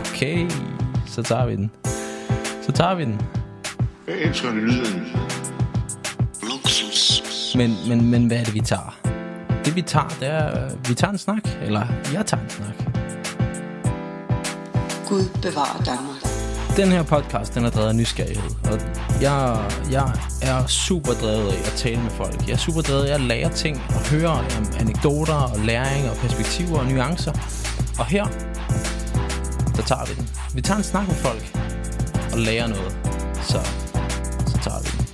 Okay, så tager vi den. Så tager vi den. Jeg elsker lyden. Luksus. Men, men, men hvad er det, vi tager? Det vi tager, det er, vi tager en snak. Eller jeg tager en snak. Gud bevarer Danmark. Den her podcast, den er drevet af nysgerrighed. Og jeg, jeg er super drevet af at tale med folk. Jeg er super drevet af at lære ting og høre om anekdoter og læring og perspektiver og nuancer. Og her, så tager vi den. Vi tager en snak med folk og lærer noget. Så, så tager vi den.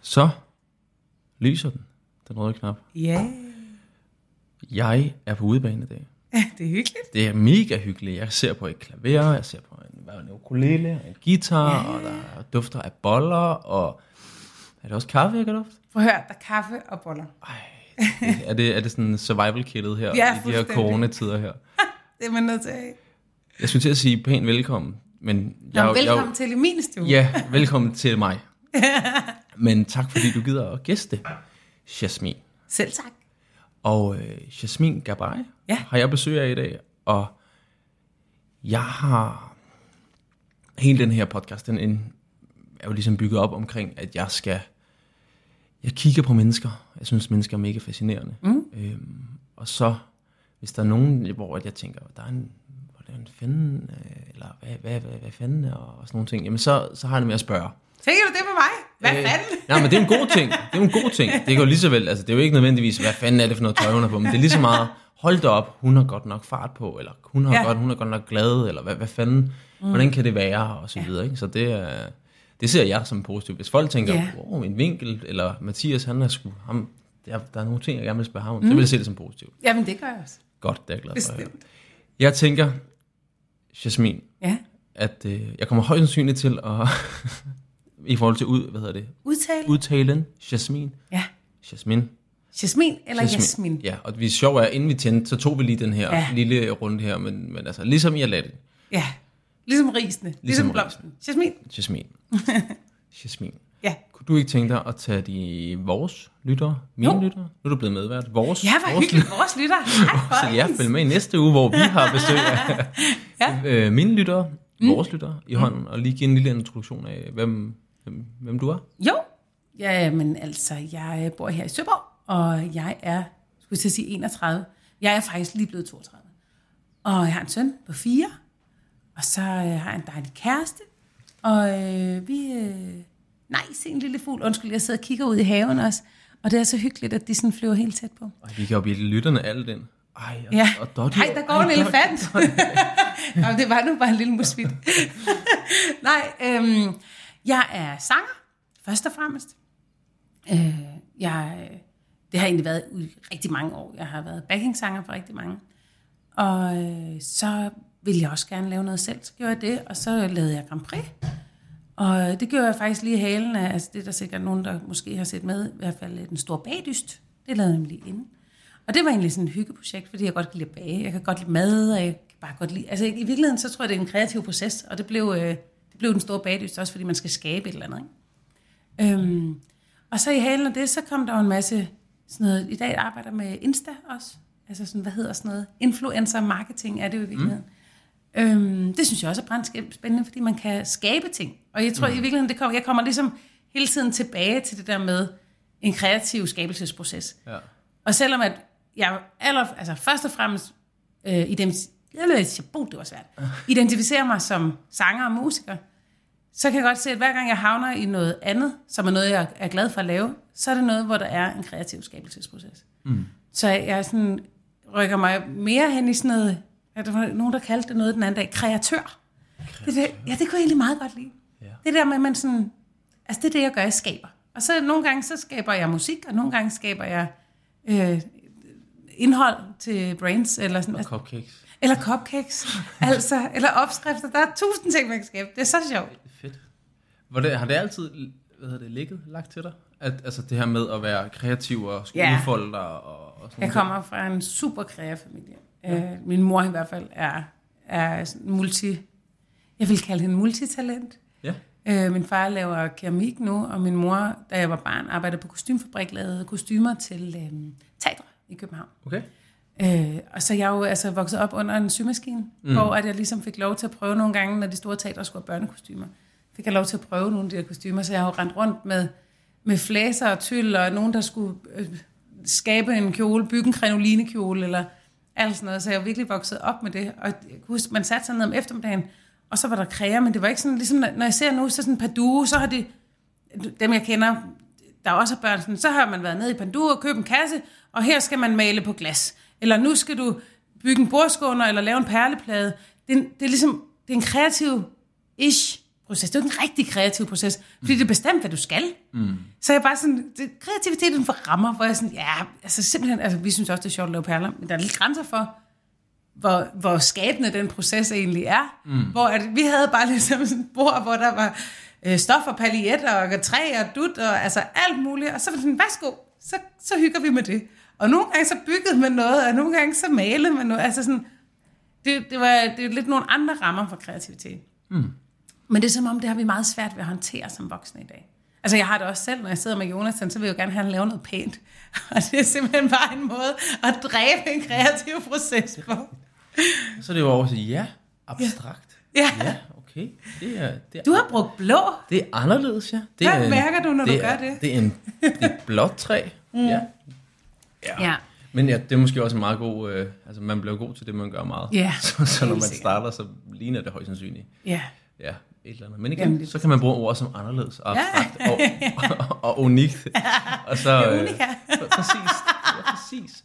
Så lyser den, den røde knap. Ja, Jeg er på udebane i dag. det er hyggeligt. Det er mega hyggeligt. Jeg ser på et klaver, jeg ser på en, hvad en ukulele, en guitar, og der er dufter af boller, og er det også kaffe, jeg kan dufte? Prøv at høre, der er kaffe og boller. Er det, er det sådan survival kittet her, Ja, i de her coronatider her? Det er man nødt til at have. Jeg skulle til at sige pænt velkommen, men... Nå, Jeg, velkommen jeg, til min stue. Ja, velkommen til mig. Men tak fordi du gider at gæste, Jasmin. Selv tak. Og øh, Jasmin Gabay Ja. har jeg besøg af i dag, og jeg har hele den her podcast, den en, er jo ligesom bygget op omkring, at jeg skal, jeg kigger på mennesker. Jeg synes, mennesker er mega fascinerende. Mm. Øhm, og så, hvis der er nogen, hvor jeg tænker, der er en, hvordan fanden, øh, eller hvad, hvad, hvad, hvad fanden, og, og sådan nogle ting, jamen så, så har jeg det med at spørge. Tænker du det med mig? Hvad Øh, fanden? Nej, men det er en god ting. Det er jo en god ting. Det går lige så vel. Altså, det er jo ikke nødvendigvis, hvad fanden er det for noget tøj, hun har på. Men det er lige så meget, hold da op, hun har godt nok fart på, eller hun har, Ja. godt, hun er godt nok glad, eller hvad, hvad fanden, mm. hvordan kan det være, og så videre. Ikke? Så det, er, det ser jeg som positivt. Hvis folk tænker, Ja. ja. wow, en vinkel, eller Mathias, han er sgu, ham, der, der er nogle ting, jeg gerne vil spørge ham om, mm. så vil jeg se det som positivt. Jamen, det gør jeg også. Godt, det er jeg glad for. Bestemt. Jeg tænker, Jasmin, Ja. at øh, jeg kommer højst sandsynligt til at, i forhold til ud, hvad hedder det, Udtale? udtalen, Jasmin, Ja. Jasmin. Jasmin eller Jasmin? Ja, og vi sjov er, inden vi tændte, så tog vi lige den her Ja. lille runde her, men, men altså, ligesom i Aladdin, Ja. Ligesom risene. Ligesom, ligesom blomsten. Jasmin? Jasmin. Jasmin. Ja. Kunne du ikke tænke dig at tage de vores lyttere, mine Jo. lyttere? Nu er du blevet medvært. Vores, Ja, hvor vores hyggeligt. Vores lytter. Hej, Så ja, boys. følg med i næste uge, hvor vi har besøg af Ja. øh, mine lyttere, mm. vores lyttere i hånden, og lige give en lille introduktion af, hvem, hvem, hvem du er. Jo. Ja, men altså, jeg bor her i Søborg, og jeg er, skulle jeg sige 31. Jeg er faktisk lige blevet 32. Og jeg har en søn på fire, og så øh, har jeg en dejlig kæreste, og øh, vi... Øh, nej, se en lille fugl. Undskyld, jeg sidder og kigger ud i haven også. Og det er så hyggeligt, at de sådan flyver helt tæt på. Og vi kan jo blive lytterne alt den. Ej, og, Ja. og Dottie, Nej, der går ej, en elefant. Nå, det var nu bare en lille musvit. Nej, øhm, jeg er sanger, først og fremmest. Øh, jeg, det har egentlig været i rigtig mange år. Jeg har været backingsanger for rigtig mange. Og øh, så ville jeg også gerne lave noget selv. Så gjorde jeg det, og så lavede jeg Grand Prix. Og det gjorde jeg faktisk lige halen af, altså det er der sikkert nogen, der måske har set med, i hvert fald den store bagdyst. Det lavede jeg nemlig inden. Og det var egentlig sådan et hyggeprojekt, fordi jeg godt kan lide at bage. Jeg kan godt lide mad, og jeg kan bare godt lide... Altså i virkeligheden, så tror jeg, det er en kreativ proces, og det blev, øh, det blev den store bagdyst også, fordi man skal skabe et eller andet. Ikke? Øhm, og så i halen af det, så kom der jo en masse sådan noget... I dag arbejder med Insta også. Altså sådan, hvad hedder sådan noget? Influencer marketing er det jo i virkeligheden. Mm. Øhm, det synes jeg også er brandspændende, fordi man kan skabe ting. Og jeg tror mm. i virkeligheden, det kommer, jeg kommer ligesom hele tiden tilbage til det der med en kreativ skabelsesproces. Ja. Og selvom at jeg aller, altså først og fremmest øh, identi- det var svært. identificerer mig som sanger og musiker, så kan jeg godt se, at hver gang jeg havner i noget andet, som er noget, jeg er glad for at lave, så er det noget, hvor der er en kreativ skabelsesproces. Mm. Så jeg sådan, rykker mig mere hen i sådan noget, at der var nogen, der kaldte det noget den anden dag, kreatør. Det, det, ja, det kunne jeg egentlig meget godt lide. Ja. Det der med, at man sådan, altså det er det, jeg gør, jeg skaber. Og så nogle gange, så skaber jeg musik, og nogle gange skaber jeg øh, indhold til brains, eller sådan Og cupcakes. eller cupcakes, altså, eller opskrifter. Der er tusind ting, man kan skabe. Det er så sjovt. Fedt. Hvor det, har det altid hvad hedder det, ligget lagt til dig? At, altså det her med at være kreativ og skulle Ja. udfolde dig og, og sådan Jeg kommer fra en super kreativ familie. Ja. Øh, min mor i hvert fald er, er multi... Jeg vil kalde hende multitalent. Ja. Øh, min far laver keramik nu, og min mor, da jeg var barn, arbejdede på kostymfabrik, lavede kostymer til øh, teatre i København. Okay. Øh, og så er jeg jo altså vokset op under en symaskine, mm. hvor at jeg ligesom fik lov til at prøve nogle gange, når de store teatre skulle have børnekostymer. Fik jeg lov til at prøve nogle af de her kostymer, så jeg har jo rendt rundt med, med flæser og tyld, og nogen, der skulle øh, skabe en kjole, bygge en krenolinekjole, eller alt sådan noget. Så jeg er virkelig vokset op med det. Og jeg kan huske, man satte sig ned om eftermiddagen, og så var der kræger, men det var ikke sådan, ligesom når jeg ser nu, så sådan Padue, så har de, dem jeg kender, der også er børn, sådan, så har man været nede i Padue og købt en kasse, og her skal man male på glas. Eller nu skal du bygge en bordskåner, eller lave en perleplade. Det er, det er ligesom, det er en kreativ ish proces. Det er jo en rigtig kreativ proces, fordi det er bestemt, hvad du skal. Mm. Så jeg bare sådan, det, kreativiteten for rammer, hvor jeg sådan, ja, altså simpelthen, altså vi synes også, det er sjovt at lave perler, men der er lidt grænser for, hvor, hvor skabende den proces egentlig er. Mm. Hvor at, vi havde bare ligesom sådan et bord, hvor der var øh, stof og paljetter og træ og dut og altså alt muligt. Og så var det sådan, værsgo, så, så hygger vi med det. Og nogle gange så byggede man noget, og nogle gange så malede man noget. Altså sådan, det, det, var, det er lidt nogle andre rammer for kreativitet. Mm. Men det er som om, det har vi meget svært ved at håndtere som voksne i dag. Altså jeg har det også selv, når jeg sidder med Jonathan, så vil jeg jo gerne have, at han laver noget pænt. Og det er simpelthen bare en måde at dræbe en kreativ proces på. Så det var også, ja, abstrakt. Ja. ja okay. Det er, det er, Du har brugt blå. Det er anderledes, ja. Det Hvad er, mærker du, når det du er, gør det? Det er, en, det er et blåt træ. Mm. Ja. Ja. Men ja, det er måske også en meget god... Øh, altså, man bliver god til det, man gør meget. Ja, Så, så når man sikkert. starter, så ligner det højst sandsynligt. Ja. Ja, et eller andet. Men igen, Jamen, så kan man bruge ord som anderledes og abstrakt og, og, og, unikt. Og så, øh, Unika. så- præcis. Ja, præcis.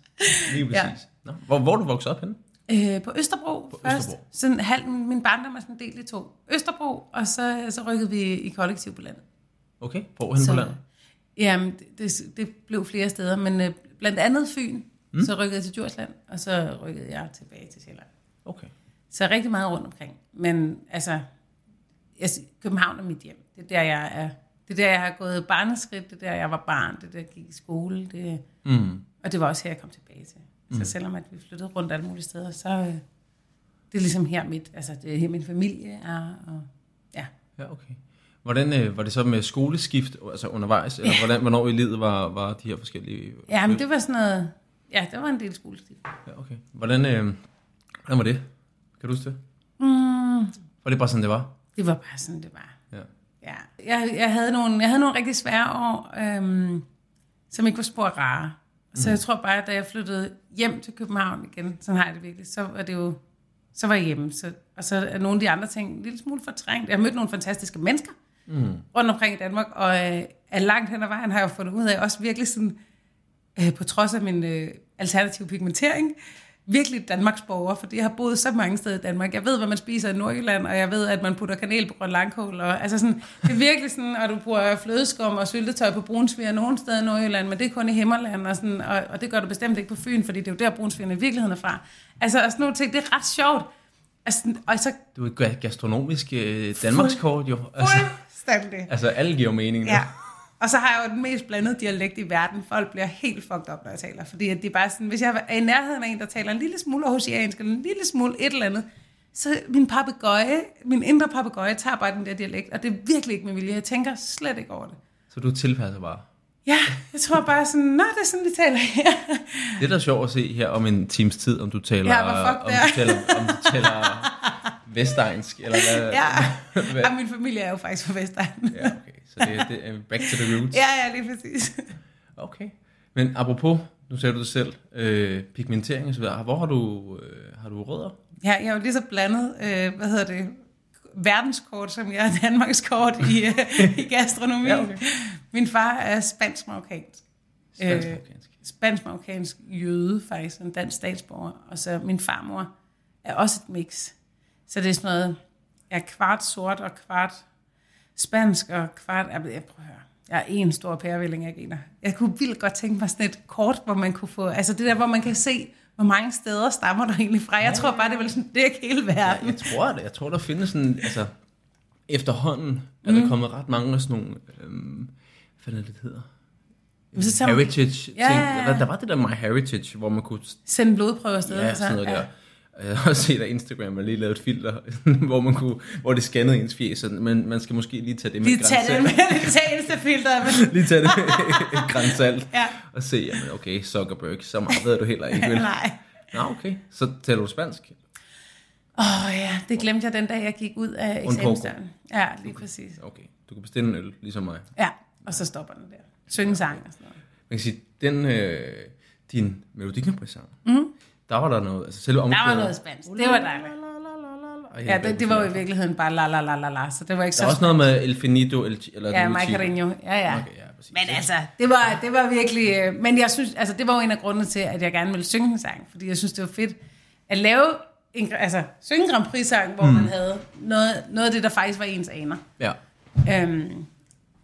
Lige Ja. præcis. Nå, hvor, hvor er du vokset op henne? Øh, på Østerbro På først. Østerbro. Sådan halv, min barndom er sådan delt i to. Østerbro, og så, så rykkede vi i kollektiv på landet. Okay, hvor henne på landet? Jamen, det, det, det blev flere steder, men øh, blandt andet Fyn. Mm. Så rykkede jeg til Djursland, og så rykkede jeg tilbage til Sjælland. Okay. Så rigtig meget rundt omkring. Men altså, jeg, København er mit hjem. Det er der, jeg er. Det er der, jeg har gået barneskridt. Det er der, jeg var barn. Det er der, jeg gik i skole. Det, Mm. og det var også her, jeg kom tilbage til. Så selvom at vi flyttede rundt alle mulige steder, så øh, det er ligesom her mit, altså det er her min familie er. Og, ja. Ja, okay. Hvordan øh, var det så med skoleskift, altså undervejs, eller hvordan, hvornår i livet var, var de her forskellige... ja, men det var sådan noget, ja, det var en del skolestil. Ja, okay. Hvordan, øh, hvordan var det? Kan du huske det? Mm, Var det bare sådan, det var? det var bare sådan, det var. Ja. Ja, jeg, jeg, havde nogle, jeg havde nogle rigtig svære år, øhm, som ikke var spor rare. Så jeg tror bare, at da jeg flyttede hjem til København igen, sådan har jeg det virkelig, så var det jo, så var jeg hjemme. Så, og så er nogle af de andre ting en lille smule fortrængt. Jeg har mødt nogle fantastiske mennesker mm. rundt omkring i Danmark, og øh, langt hen ad vejen har jeg jo fundet ud af, også virkelig sådan, øh, på trods af min øh, alternative pigmentering, virkelig Danmarks borger, fordi jeg har boet så mange steder i Danmark. Jeg ved, hvad man spiser i Nordjylland, og jeg ved, at man putter kanel på grøn langkål. Og, altså sådan, det er virkelig sådan, og du bruger flødeskum og syltetøj på brunsviger nogle steder i Nordjylland, men det er kun i Himmerland, og, sådan, og, og det gør du bestemt ikke på Fyn, fordi det er jo der, brunsvigerne i virkeligheden er fra. Altså, og sådan nogle ting, det er ret sjovt. Altså, og så Det var et ga- gastronomisk øh, Danmarkskort, jo. Altså, fuldstændig. altså, alle giver mening. nu. Ja. Og så har jeg jo den mest blandede dialekt i verden. Folk bliver helt fucked up, når jeg taler. Fordi at det er bare sådan, hvis jeg er i nærheden af en, der taler en lille smule aarhusiansk, eller en lille smule et eller andet, så min papegøje, min indre papegøje, tager bare den der dialekt, og det er virkelig ikke med vilje. Jeg tænker slet ikke over det. Så du tilpasser bare. Ja, jeg tror bare sådan, nå, det er sådan, vi taler her. Det er da sjovt at se her om en times tid, om du taler, Ja, fuck om, du taler om du taler vestegns, eller hvad? Ja, hvad? og min familie er jo faktisk fra Vestegn. ja, okay. Så det, det er back to the roots. Ja, ja, lige præcis. Okay. Men apropos, nu sagde du det selv, øh, pigmentering og så videre. Hvor har du, øh, har du rødder? Ja, jeg er jo lige så blandet, øh, hvad hedder det, verdenskort, som jeg er Danmarks kort i, øh, i gastronomi. Ja, okay. Min far er spansk-marokkansk. Spansk-marokkansk. Spansk-marokkansk jøde, faktisk, en dansk statsborger. Og så min farmor er også et mix. Så det er sådan noget, jeg er kvart sort og kvart spansk og kvart... Jeg, jeg prøver at høre. Jeg er en stor pærevælling af gener. Jeg kunne vildt godt tænke mig sådan et kort, hvor man kunne få... Altså det der, hvor man kan se, hvor mange steder stammer der egentlig fra. Jeg tror bare, det er vel sådan dække hele verden. Jeg tror det. Jeg tror, der findes sådan, altså, efterhånden er der kommet ret mange af sådan nogle, øhm, hvad er det, det hedder? Men så tager man- Heritage ting. Ja, ja, ja. Der, der var det der My Heritage, hvor man kunne Sende blodprøver afsted. Ja, sådan noget der. Og Jeg har også set, at Instagram har lige lavet et filter, hvor, man kunne, hvor det scannede ens fjes, men man skal måske lige tage det med Lige et tage det med tage Insta-filteret. Lige tage det med et gran salt. Ja. Og se, jamen okay, Zuckerberg, så meget ved du heller ikke, vel? Nej. Nå, okay. Så taler du spansk? Åh oh, ja, det glemte jeg den dag, jeg gik ud af eksamensdagen. Ja, lige præcis. Okay. Du kan bestille en øl, ligesom mig. Ja, og så stopper den der. Synge sang og sådan noget. Man kan sige, den, øh, din Melodi Grand sang, mm. Der var der noget, altså selve Der omkvædet. var noget spansk. Det var dejligt. Ej, Ja, det, det var jo i virkeligheden bare la la la la la, så det var ikke Der er så også noget med El Finito, El, eller Ja, El Mike Chico. Carino. Ja, ja. Okay, ja, præcis. Men altså, det var, det var virkelig... øh, Men jeg synes, altså, det var jo en af grundene til, at jeg gerne ville synge en sang. Fordi jeg synes, det var fedt at lave en, altså, synge en Grand Prix-sang, hvor mm. man havde noget, noget af det, der faktisk var ens aner. Ja. Øhm,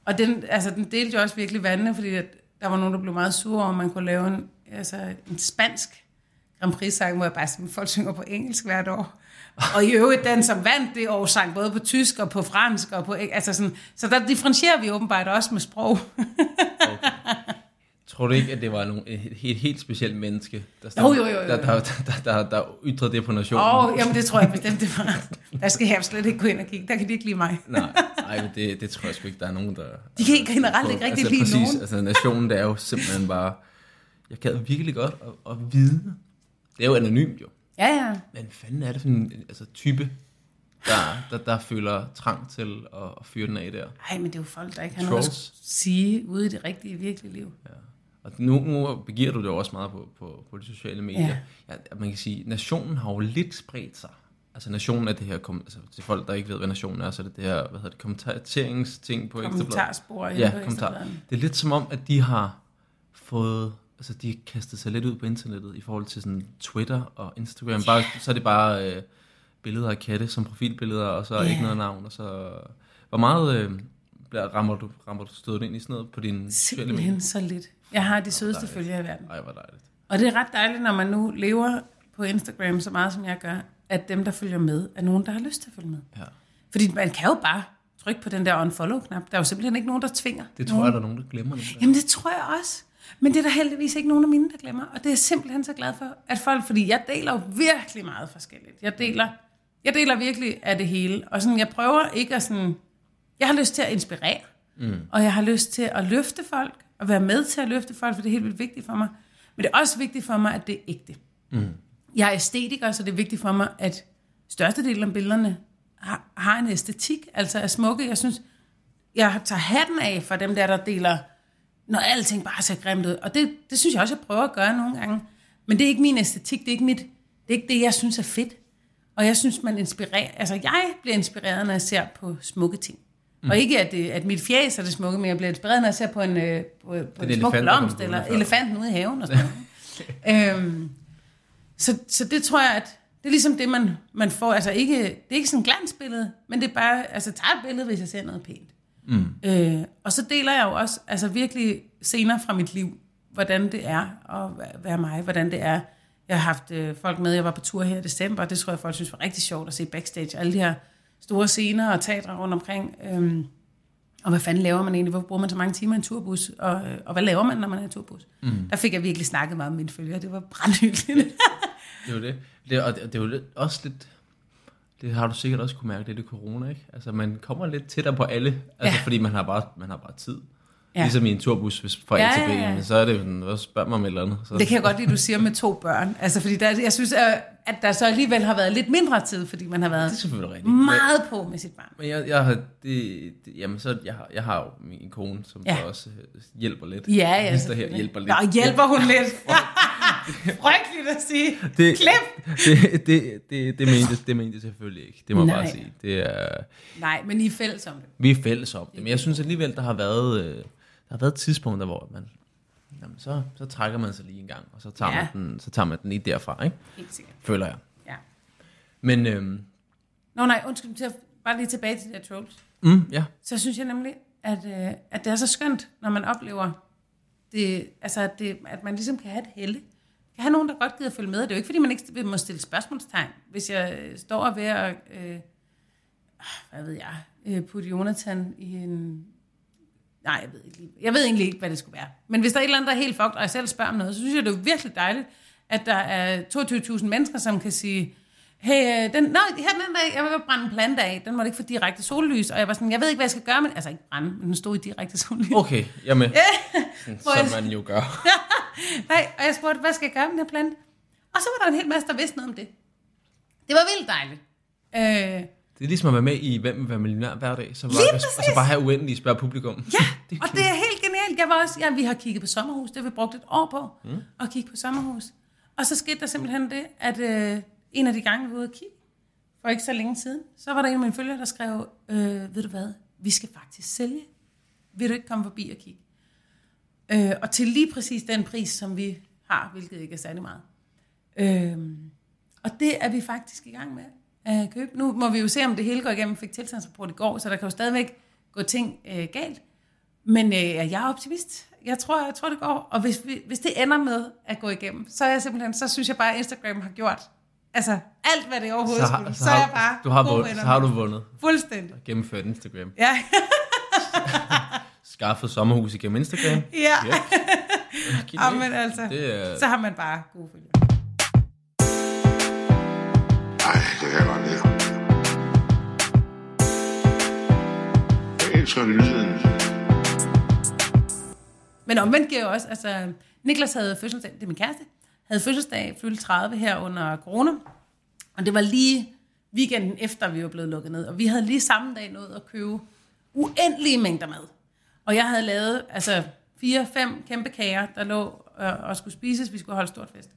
og den, altså, den delte jo også virkelig vandene, fordi at der var nogen, der blev meget sure over, at man kunne lave en, altså, en spansk Grand Prix-sang, hvor jeg bare sådan, folk synger på engelsk hvert år. Og i øvrigt, den som vandt det år, sang både på tysk og på fransk. Og på, altså sådan, så der differentierer vi åbenbart også med sprog. Tror du ikke, at det var nogle, et, et helt specielt menneske, der, Jo, jo, jo, jo. Der, der, der, der, der ytrede det på nationen? Åh, oh, jamen det tror jeg bestemt, det var. Der skal jeg slet ikke gå ind og kigge. Der kan de ikke lide mig. Nej, nej det, det tror jeg sgu ikke, der er nogen, der... De kan ikke generelt ikke rigtig altså, lide præcis, nogen. altså nationen, det er jo simpelthen bare... Jeg gad virkelig godt at, at vide. Det er jo anonymt jo. Ja, ja. Men fanden er det for en altså, type, der, der, der føler trang til at, at fyre den af der? Ej, men det er jo folk, der ikke har noget at Trolls. sige ude i det rigtige, virkelige liv. Og nu, nu begiver du det også meget på, på, på de sociale medier. Ja. Ja. Ja, man kan sige, nationen har jo lidt spredt sig. Altså nationen er det her, kom, altså til folk, der ikke ved, hvad nationen er, så er det det her, hvad hedder det, kommenteringsting på Ekstrabladet. Kommentarspor Ja, kommentar. Det er lidt som om, at de har fået, altså de kastet sig lidt ud på internettet i forhold til sådan Twitter og Instagram. Bare, så er det bare øh, billeder af katte som profilbilleder, og så Ja. ikke noget navn. Og så, hvor meget øh, bliver, rammer, du, rammer du stødet ind i sådan noget på medier? Simpelthen så lidt. Jeg har de sødeste følgere i verden. Ej, hvor dejligt. Og det er ret dejligt, når man nu lever på Instagram så meget, som jeg gør, at dem, der følger med, er nogen, der har lyst til at følge med. Ja. Fordi man kan jo bare trykke på den der unfollow-knap. Der er jo simpelthen ikke nogen, der tvinger. Det tror jeg, der er nogen, der glemmer nogle gange. Jamen det tror jeg også. Men det er der heldigvis ikke nogen af mine, der glemmer. Og det er jeg simpelthen så glad for, at folk, fordi jeg deler jo virkelig meget forskelligt. Jeg deler, jeg deler virkelig af det hele. Og sådan, jeg prøver ikke at sådan, jeg har lyst til at inspirere. Mm. Og jeg har lyst til at løfte folk, og være med til at løfte folk, for det er helt vildt vigtigt for mig. Men det er også vigtigt for mig, at det er ægte. Mm. Jeg er æstetiker, så det er vigtigt for mig, at størstedelen af billederne har, har en æstetik, altså er smukke. Jeg synes, jeg tager hatten af for dem der, der deler, når alting bare ser grimt ud. Og det, det synes jeg også, jeg prøver at gøre nogle gange. Men det er ikke min æstetik, det er ikke, mit, det, er ikke det, jeg synes er fedt. Og jeg synes, man inspirerer, altså jeg bliver inspireret, når jeg ser på smukke ting. Mm. Og ikke, at, det, at mit fjæs er det smukke, men jeg bliver inspireret, når jeg ser på en, øh, på, på en en smuk elefant, blomst, eller før. elefanten ude i haven og sådan noget. øhm, så, så det tror jeg, at det er ligesom det, man, man får. Altså ikke, det er ikke sådan et glansbillede, men det er bare, altså tager et billede, hvis jeg ser noget pænt. Mm. Øh, og så deler jeg jo også altså virkelig scener fra mit liv, hvordan det er at væ- være mig, hvordan det er. Jeg har haft øh, folk med, jeg var på tur her i december, og det tror jeg, folk synes var rigtig sjovt at se backstage. Alle de her store scener og teatre rundt omkring. Øhm, og hvad fanden laver man egentlig? Hvorfor bruger man så mange timer i en turbus? Og, øh, og hvad laver man, når man er i en turbus? Mm. Der fik jeg virkelig snakket meget med mine følgere. Det var brandhyggeligt. Det jo det. det og det, det lidt, også lidt... Det har du sikkert også kunne mærke, det er det corona, ikke? Altså, man kommer lidt tættere på alle, altså, Ja. fordi man har bare, man har bare tid. Ja. Ligesom i en turbus hvis fra Ja, A til B, ja, ja. så er det jo spørger mig om et eller andet. Så, Det kan jeg godt lide, du siger med to børn. Altså, fordi der, jeg synes, at der så alligevel har været lidt mindre tid, fordi man har det er været rigtigt. Men, meget på med sit barn. men jeg, jeg har, det, det, jamen, så, jeg, har, jeg har jo min kone, som Ja. ja. så også øh, hjælper lidt. Ja, ja, her hjælper lidt. Nå, hjælper hun lidt. Frygteligt at sige. Det, Klip! det, det, det, det, mente, det mente jeg selvfølgelig ikke. Det må jeg Nej. bare sige. Det er, Nej, men I er fælles om det. vi er fælles om det. Men jeg synes alligevel, der har været, øh, der har været tidspunkter, hvor man, jamen, så, så trækker man sig lige en gang, og så tager, Ja. man, den, så tager man den lige derfra, ikke? Helt sikkert. føler jeg. Ja. Men øhm, Nå nej, undskyld, til at, bare lige tilbage til de der trolls. mm, ja, Så synes jeg nemlig, at, øh, at det er så skønt, når man oplever, det, altså at, det, at man ligesom kan have et helle. Kan have nogen, der godt gider følge med. Det er jo ikke, fordi man ikke må stille spørgsmålstegn. Hvis jeg øh, står og ved at, øh, ah, hvad ved jeg, øh, putte Jonathan i en... Nej, jeg ved, ikke lige, jeg ved egentlig ikke, hvad det skulle være. Men hvis der er et eller andet, der er helt fucked, og jeg selv spørger om noget, så synes jeg, det er virkelig dejligt, at der er 22.000 mennesker, som kan sige, hey, øh, den, nej, her den dag, jeg vil brænde en plante af, den måtte ikke få direkte sollys, og jeg var sådan, jeg ved ikke, hvad jeg skal gøre, men altså ikke brænde, men den stod i direkte sollys. okay. Hvor Som man jo gør. Nej, og jeg spurgte, hvad skal jeg gøre med den her plante? Og så var der en hel masse, der vidste noget om det. Det var vildt dejligt. Øh, Det er ligesom at være med i Hvem vil være millionær hver dag, så bare, og så bare have uendelige spørg publikum. Ja, Det og det er helt genialt. Jeg var også, ja, vi har kigget på sommerhus. Det har vi brugt et år på, mm. at kigge på sommerhus. Og så skete der simpelthen det, at øh, en af de gange, vi var ude at kigge, for ikke så længe siden, så var der en af mine følgere, der skrev, øh, ved du hvad, vi skal faktisk sælge. Vil du ikke komme forbi og kigge? Øh, og til lige præcis den pris, som vi har, hvilket ikke er særlig meget. Øh, og det er vi faktisk i gang med at købe. Nu må vi jo se, om det hele går igennem. Vi fik tilstandsrapport i går, så der kan jo stadigvæk gå ting øh, galt. Men øh, jeg er optimist. Jeg tror, jeg tror, det går. Og hvis, vi, hvis det ender med at gå igennem, så er jeg simpelthen, så synes jeg bare, at Instagram har gjort altså alt, hvad det overhovedet Så, skulle. har, Så, så er jeg bare du har, vundet, så har du det. vundet. Fuldstændig. Gennemført Instagram. Ja, Skaffet sommerhus igennem Instagram. ja. Ja. Giv ja det. men altså, Det er, så har man bare gode følgere. Nej, det kan jeg godt lide. Jeg elsker lyden. Men omvendt giver jo også, altså, Niklas havde fødselsdag, det er min kæreste, havde fødselsdag, fyldte 30 her under corona, og det var lige weekenden efter, vi var blevet lukket ned, og vi havde lige samme dag nået at købe uendelige mængder mad. Og jeg havde lavet, altså, fire-fem kæmpe kager, der lå øh, og skulle spises, vi skulle holde stort fest.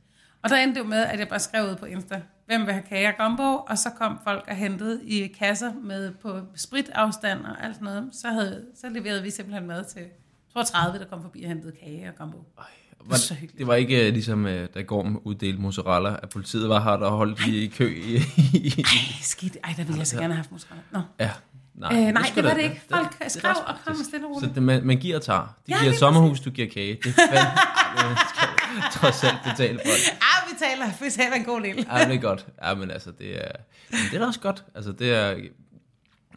Og der endte det jo med, at jeg bare skrev ud på Insta, hvem vil have kager og og så kom folk og hentede i kasser med på spritafstand og alt sådan noget. Så, havde, så leverede vi simpelthen mad til, jeg tror 30, der kom forbi og hentede kage og gombo var, så hyggeligt. det var ikke øh, ligesom, øh, da Gorm uddelte mozzarella, at politiet var her, der holdt i, i kø i, i, Skidt. Ej, der ville jeg så gerne have haft mozzarella. Nå. Ja. Nej, Øh, nej, sgu det var det ikke. Folk det skrev ret og kom stille og Så roligt. det, man, man giver og tager. De Ja, giver lige sommerhus, du giver kage. Det er fandme, det trods alt betale for det. Ah, vi taler, vi taler en god del. Ja, det er godt. Ja, men altså, det er, men det er også godt. Altså, det er,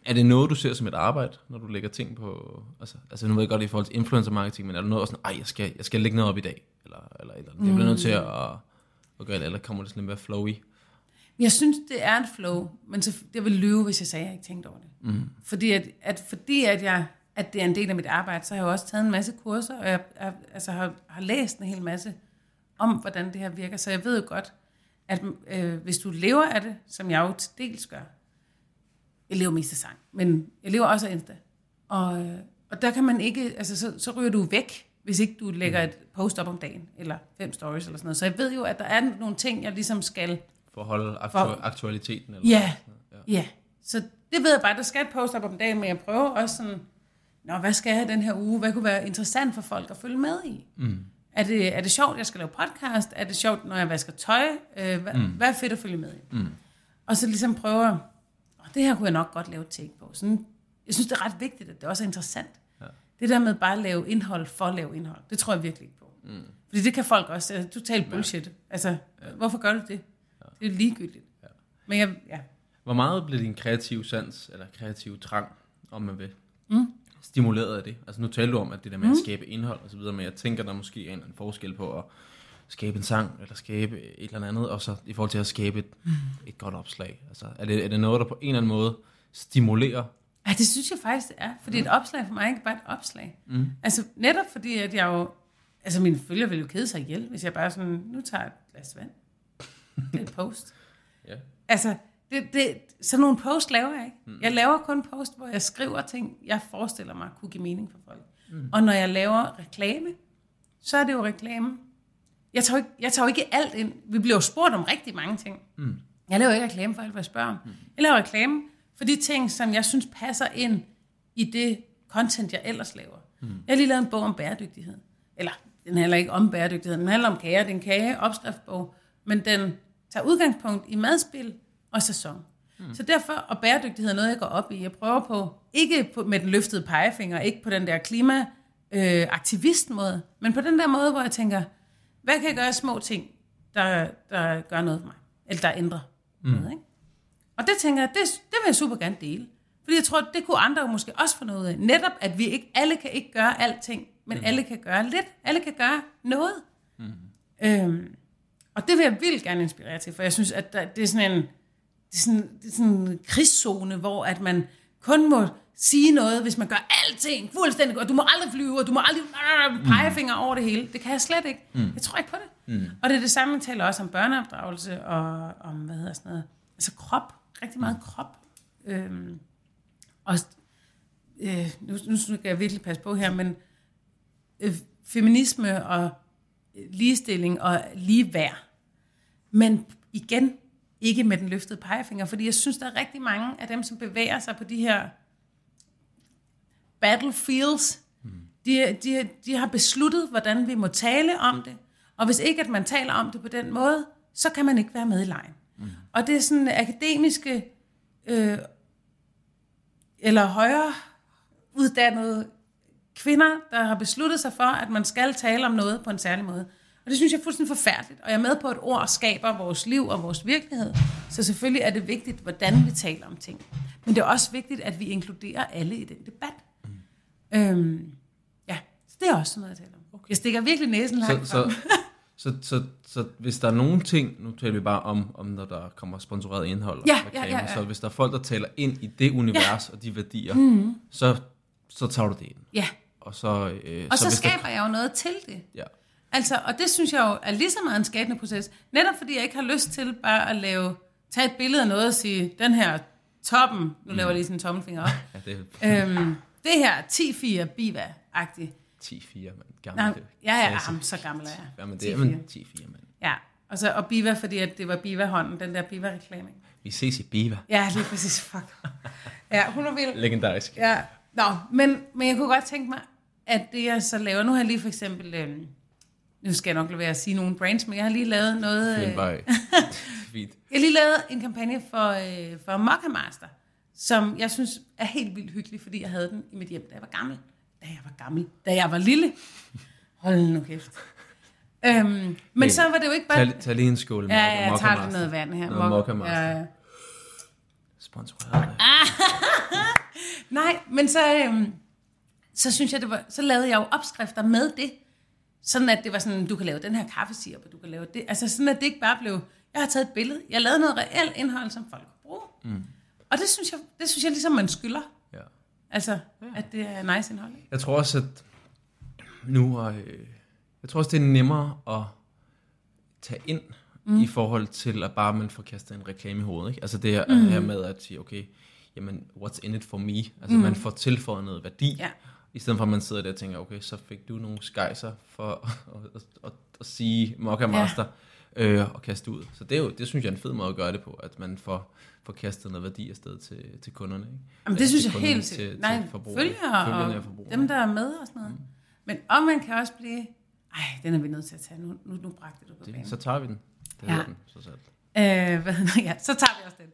er det noget, du ser som et arbejde, når du lægger ting på... Altså, altså nu ved jeg godt i forhold til influencer marketing, men er der noget også sådan, ej, jeg skal, jeg skal lægge noget op i dag? Eller, eller, eller jeg bliver nødt til at, at gøre det, eller kommer det sådan lidt mere flowy? Jeg synes, det er et flow, men så, jeg vil lyve, hvis jeg sagde, at jeg ikke tænkte over det. Mm. Fordi, at, at, fordi at, jeg, at det er en del af mit arbejde, så har jeg også taget en masse kurser, og jeg, jeg altså, har, har læst en hel masse om, hvordan det her virker. Så jeg ved jo godt, at øh, hvis du lever af det, som jeg jo til dels gør, jeg lever mest af sang, men jeg lever også af Insta. Og, øh, og der kan man ikke, altså så, så ryger du væk, hvis ikke du lægger et post op om dagen, eller fem stories eller sådan noget. Så jeg ved jo, at der er nogle ting, jeg ligesom skal For at holde aktu- For- aktualiteten? Eller Ja, noget? ja. Så det ved jeg bare, der skal et post op om dagen, men jeg prøver også sådan, Nå, hvad skal jeg have den her uge? Hvad kunne være interessant for folk at følge med i? Mm. Er, det, er det sjovt, jeg skal lave podcast? Er det sjovt, når jeg vasker tøj? Øh, hvad, mm. hvad er fedt at følge med i? Mm. Og så ligesom prøve, oh, det her kunne jeg nok godt lave et take på. Sådan, jeg synes, det er ret vigtigt, at det også er interessant. Ja. Det der med bare at lave indhold for at lave indhold, det tror jeg virkelig ikke på. Mm. Fordi det kan folk også, altså, totalt bullshit. Ja. Altså, ja. hvorfor gør du det? Ja. Det er ligegyldigt. Ja. Men jeg, ja. Hvor meget bliver din kreative sans, eller kreative trang, om man vil, mm. stimuleret af det? Altså nu taler du om, at det der med mm. at skabe indhold og så videre, men jeg tænker, der måske er en anden forskel på at skabe en sang, eller skabe et eller andet, og så i forhold til at skabe et, mm. et godt opslag. Altså, er, det, er det noget, der på en eller anden måde stimulerer? Ja, det synes jeg faktisk, det er. Fordi mm. et opslag for mig er ikke bare et opslag. Mm. Altså netop fordi, at jeg jo... Altså mine følgere ville jo kede sig ihjel, hvis jeg bare sådan, nu tager jeg et glas vand. Det er et post. Ja. Altså, det, det, sådan nogle post laver jeg ikke. Mm. Jeg laver kun post, hvor jeg skriver ting, jeg forestiller mig kunne give mening for folk. Mm. Og når jeg laver reklame, så er det jo reklame. Jeg tager, ikke, jeg tager ikke alt ind. Vi bliver jo spurgt om rigtig mange ting. Mm. Jeg laver ikke reklame for alt, hvad jeg spørger om. Mm. Jeg laver reklame for de ting, som jeg synes passer ind i det content, jeg ellers laver. Mm. Jeg har lige lavet en bog om bæredygtighed. Eller, den handler ikke om bæredygtighed, den handler om kager. Det er en kage-opskriftbog. Men den tager udgangspunkt i madspil og sæson. Mm. Så derfor, og bæredygtighed er noget, jeg går op i. Jeg prøver på, ikke på, med den løftede pegefinger, ikke på den der klima øh, men på den der måde, hvor jeg tænker, hvad kan jeg gøre små ting, der, der gør noget for mig? Eller der ændrer mm. noget, ikke? Og det tænker jeg, det, det vil jeg super gerne dele. Fordi jeg tror, det kunne andre måske også få noget af. Netop, at vi ikke, alle kan ikke gøre alting, men mm. alle kan gøre lidt. Alle kan gøre noget. Mm. Øhm, og det vil jeg vildt gerne inspirere til, for jeg synes, at der, det er sådan en, det er sådan, det er sådan en krigszone, hvor at man kun må sige noget, hvis man gør alting fuldstændig godt. Du må aldrig flyve, og du må aldrig øh, pegefinger over det hele. Det kan jeg slet ikke. Mm. Jeg tror ikke på det. Mm. Og det er det samme, man taler også om børneopdragelse og om, hvad hedder sådan noget, altså krop. Rigtig meget krop. Øhm, og øh, nu, nu skal jeg virkelig passe på her, men øh, feminisme og ligestilling og ligeværd. Men igen, ikke med den løftede pegefinger, fordi jeg synes, der er rigtig mange af dem, som bevæger sig på de her battlefields, mm. de, de, de har besluttet, hvordan vi må tale om det, og hvis ikke, at man taler om det på den måde, så kan man ikke være med i lejen. Mm. Og det er sådan akademiske øh, eller højere uddannede kvinder, der har besluttet sig for, at man skal tale om noget på en særlig måde. Og det synes jeg er fuldstændig forfærdeligt. Og jeg er med på, at ord skaber vores liv og vores virkelighed. Så selvfølgelig er det vigtigt, hvordan vi taler om ting. Men det er også vigtigt, at vi inkluderer alle i den debat. Mm. Øhm, ja, så det er også sådan noget, jeg taler om. Okay. Jeg stikker virkelig næsen langt så, så, så, så, så hvis der er nogle ting, nu taler vi bare om, om når der kommer sponsoreret indhold og Ja, reklamer, ja, ja, ja. så hvis der er folk, der taler ind i det univers ja. og de værdier, mm. så, så tager du det ind. Ja, Og så, øh, og så, så hvis der- skaber jeg jo noget til det. Ja. Altså, og det synes jeg jo er lige så meget en skabende proces. Netop fordi jeg ikke har lyst til bare at lave, tage et billede af noget og sige, den her toppen, nu laver jeg lige sådan en tommelfinger op, ja, det er øhm, det her 10-4 biva-agtigt. 10-4, mand. Nå, Gammel. ja, ja, klasse. jamen, så gammel er jeg. Ja, men det er 10-4. men 10-4, mand. Ja, og, så, og Biva, fordi at det var Biva-hånden, den der Biva-reklame. Vi ses i Biva. Ja, lige præcis. Fuck. Ja, hun er vild. Legendarisk. Ja, nå, men, men jeg kunne godt tænke mig, at det jeg så laver, nu har jeg lige for eksempel, øh, nu skal jeg nok lade være at sige nogle brands, men jeg har lige lavet noget, øh. Fint. jeg har lige lavet en kampagne for, øh, for Mokka Master, som jeg synes er helt vildt hyggelig, fordi jeg havde den i mit hjem, da jeg var gammel. Da jeg var gammel. Da jeg var lille. Hold nu kæft. Øhm, men, Men så var det jo ikke bare... Tag, tag lige en skål. Ja, ja, jeg tager lige noget vand her. Noget Mok- Mokka. Ja, ja. Sponsoreret. Nej, men så, øhm, så synes jeg, det var, så lavede jeg jo opskrifter med det. Sådan at det var sådan, du kan lave den her kaffesirup, og du kan lave det. Altså sådan, at det ikke bare blev, jeg har taget et billede, jeg lavede noget reelt indhold, som folk kunne bruge. Mm. Og det synes, jeg, det synes jeg ligesom, man skylder. Ja. Altså, at det er nice indhold. Jeg tror også, at nu og, øh, jeg tror også, det er nemmere at tage ind mm. i forhold til, at bare man får kastet en reklame i hovedet. Ikke? Altså det her, mm. her med at sige, okay, jamen, what's in it for me? Altså mm. man får tilføjet noget værdi, Ja. i stedet for at man sidder der og tænker, okay, så fik du nogle skejser for at, at, at, at sige Mokka Master øh, og kaste ud. Så det, er jo, det synes jeg er en fed måde at gøre det på, at man får, får kastet noget værdi afsted til, til kunderne. Ikke? Jamen, det synes til jeg kunderne, helt til- Nej, forbrugerne. følgere Følgerne og forbrugerne. dem, der er med og sådan noget. Mm. Men om man kan også blive... Ej, den er vi nødt til at tage. Nu, nu, nu bragte du på banen. Det, så tager vi den. Det Ja. ja. den, så selv. Øh, hvad ja, så tager vi også den.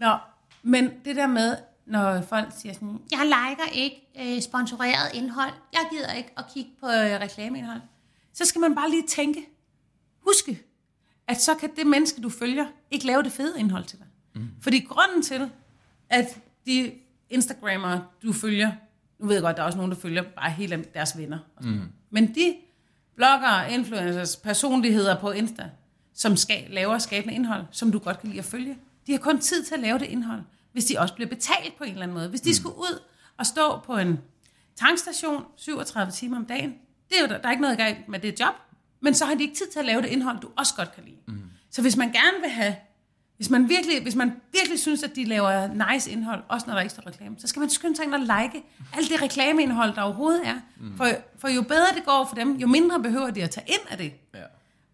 Nå, men det der med, når folk siger sådan, jeg liker ikke øh, sponsoreret indhold, jeg gider ikke at kigge på øh, reklameindhold, så skal man bare lige tænke, huske, at så kan det menneske, du følger, ikke lave det fede indhold til dig. Mm. Fordi grunden til, at de Instagrammer, du følger, nu ved jeg godt, der er også nogen, der følger bare hele deres venner. Og. Mm. Men de bloggere, influencers, personligheder på Insta, som skal, laver skabende indhold, som du godt kan lide at følge, de har kun tid til at lave det indhold, hvis de også bliver betalt på en eller anden måde. Hvis de skulle ud og stå på en tankstation 37 timer om dagen, det er jo, der er ikke noget galt med det job, men så har de ikke tid til at lave det indhold, du også godt kan lide. Mm. Så hvis man gerne vil have hvis man, virkelig, hvis man virkelig synes, at de laver nice indhold, også når der ikke står reklame, så skal man skynde sig ind og like alt det reklameindhold, der overhovedet er. Mm. For, for jo bedre det går for dem, jo mindre behøver de at tage ind af det. Ja.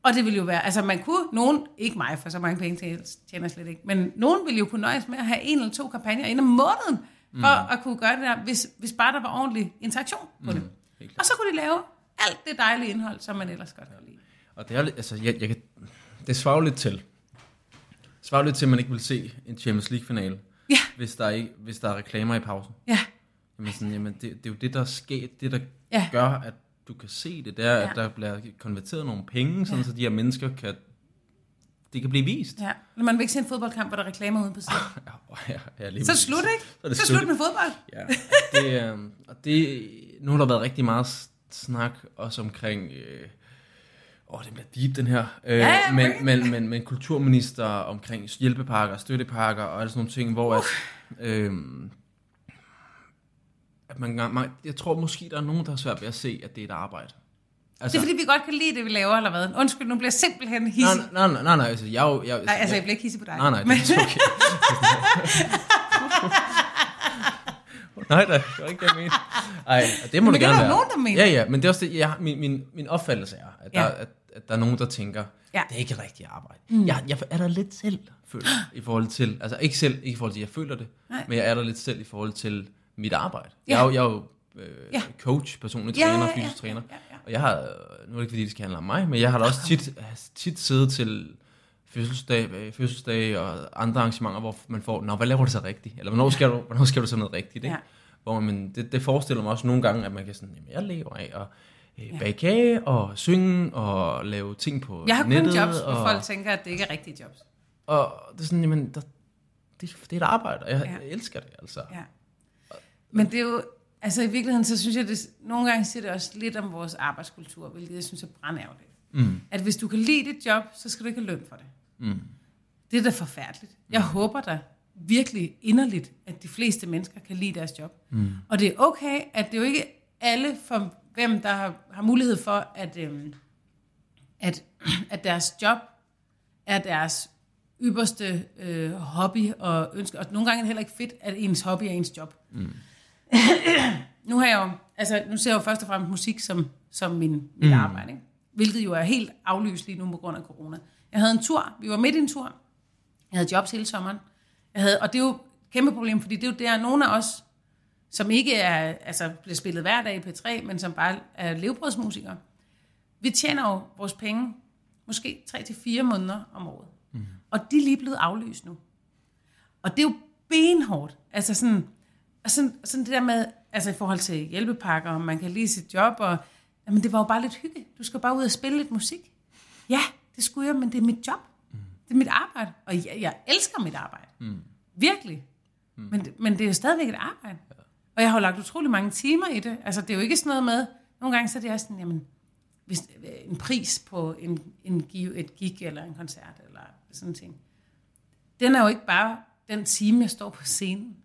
Og det vil jo være, altså man kunne, nogen, ikke mig, for så mange penge til- tjener slet ikke, men nogen vil jo kunne nøjes med at have en eller to kampagner inden om måneden, for mm. at kunne gøre det der, hvis, hvis bare der var ordentlig interaktion på mm. det. Og så kunne de lave alt det dejlige indhold, som man ellers godt kan lide. Og det er altså, jeg, jeg kan, det svarer lidt til. Svarer lidt til, at man ikke vil se en Champions League-finale, Ja, hvis der, er, ikke, hvis der er reklamer i pausen. ja, Jamen, sådan, jamen det, det er jo det, der sker, det der Ja. gør, at du kan se det, det er, Ja. at der bliver konverteret nogle penge, sådan, Ja. så de her mennesker kan, det kan blive vist. ja. Når man vil ikke se en fodboldkamp, hvor der er reklamer ude på siden. Ja, ja, ja, lige Så slut, ikke? Så er det Så slut. med fodbold. Ja, det, øh, og det, nu har der været rigtig meget snak også omkring, øh, åh, den bliver deep, den her, øh, Ja, men, men, men, men kulturminister omkring hjælpepakker, støttepakker og alle sådan nogle ting, hvor at, øh, at man, man, jeg tror måske, der er nogen, der har svært ved at se, at det er et arbejde. Altså, Det er fordi, vi godt kan lide det, vi laver, eller hvad? Undskyld, nu bliver jeg simpelthen nej, hissig. nej, nej, nej, nej, altså, jeg, jo- jeg, Nej, altså, jeg bliver ikke hissig på dig. Nej, nej, det er okay. nej, det var ikke det, jeg mente. Ej, det må Men du det er gerne der være. nogen, der mener. Ja, ja, men det er også det, jeg, min, min, min opfattelse er, at, Ja. der, at, at der er nogen, der tænker, Ja. det er ikke rigtigt arbejde. Mm. Jeg, jeg er der lidt selv, føler i forhold til, altså ikke selv, ikke i forhold til, at jeg føler det, Nej. men jeg er der lidt selv i forhold til mit arbejde. Ja. Jeg er jeg er jo øh, Ja. coach, personlig Ja, træner, ja, ja, fysisk træner, ja, ja. og jeg har, øh, nu er det ikke fordi, det skal handle om mig, men jeg har da også tit, tit siddet til fødselsdag, øh, fødselsdag og andre arrangementer, hvor man får, Nå, hvad laver du så rigtigt? Eller hvornår skal du, hvornår skal du så noget rigtigt? Ikke? Ja. Hvor man, det, det forestiller mig også nogle gange, at man kan sådan, jamen jeg lever af at øh, bage kage og synge og lave ting på jeg har kun nettet. jobs, hvor og, folk tænker, at det ikke er rigtige jobs. og det er sådan, jamen, der, det, det er et arbejde, og jeg, Ja. jeg elsker det altså. Ja. Men det er jo, altså i virkeligheden, så synes jeg, det, nogle gange siger det også lidt om vores arbejdskultur, hvilket jeg synes er brandærgerligt. Mm. At hvis du kan lide dit job, så skal du ikke have løn for det. Mm. Det er da forfærdeligt. Jeg håber da virkelig inderligt, at de fleste mennesker kan lide deres job. Mm. Og det er okay, at det jo ikke alle, for hvem der har, har mulighed for, at, øhm, at, at deres job er deres ypperste øh, hobby og ønske. Og nogle gange er det heller ikke fedt, at ens hobby er ens job. Mm. nu har jeg jo, altså nu ser jeg jo først og fremmest musik som, som min, mit mm. arbejde, ikke? hvilket jo er helt aflyst lige nu på grund af corona. Jeg havde en tur, vi var midt i en tur, jeg havde jobs hele sommeren, jeg havde, og det er jo et kæmpe problem, fordi det er jo der, nogle af os, som ikke er, altså bliver spillet hver dag i P3, men som bare er levebrødsmusikere, vi tjener jo vores penge måske 3-4 måneder om året. Mm. Og de er lige blevet aflyst nu. Og det er jo benhårdt. Altså sådan, og sådan, sådan det der med, altså i forhold til hjælpepakker, om man kan lide sit job, og jamen det var jo bare lidt hygge. Du skal bare ud og spille lidt musik. Ja, det skulle jeg, men det er mit job. Mm. Det er mit arbejde. Og jeg, jeg elsker mit arbejde. Mm. Virkelig. Mm. Men, det- men det er jo stadigvæk et arbejde. Ja. Og jeg har jo lagt utrolig mange timer i det. Altså det er jo ikke sådan noget med, nogle gange så er det også sådan, jamen, hvis, en pris på en, en et gig eller en koncert eller sådan ting. Den er jo ikke bare den time, jeg står på scenen.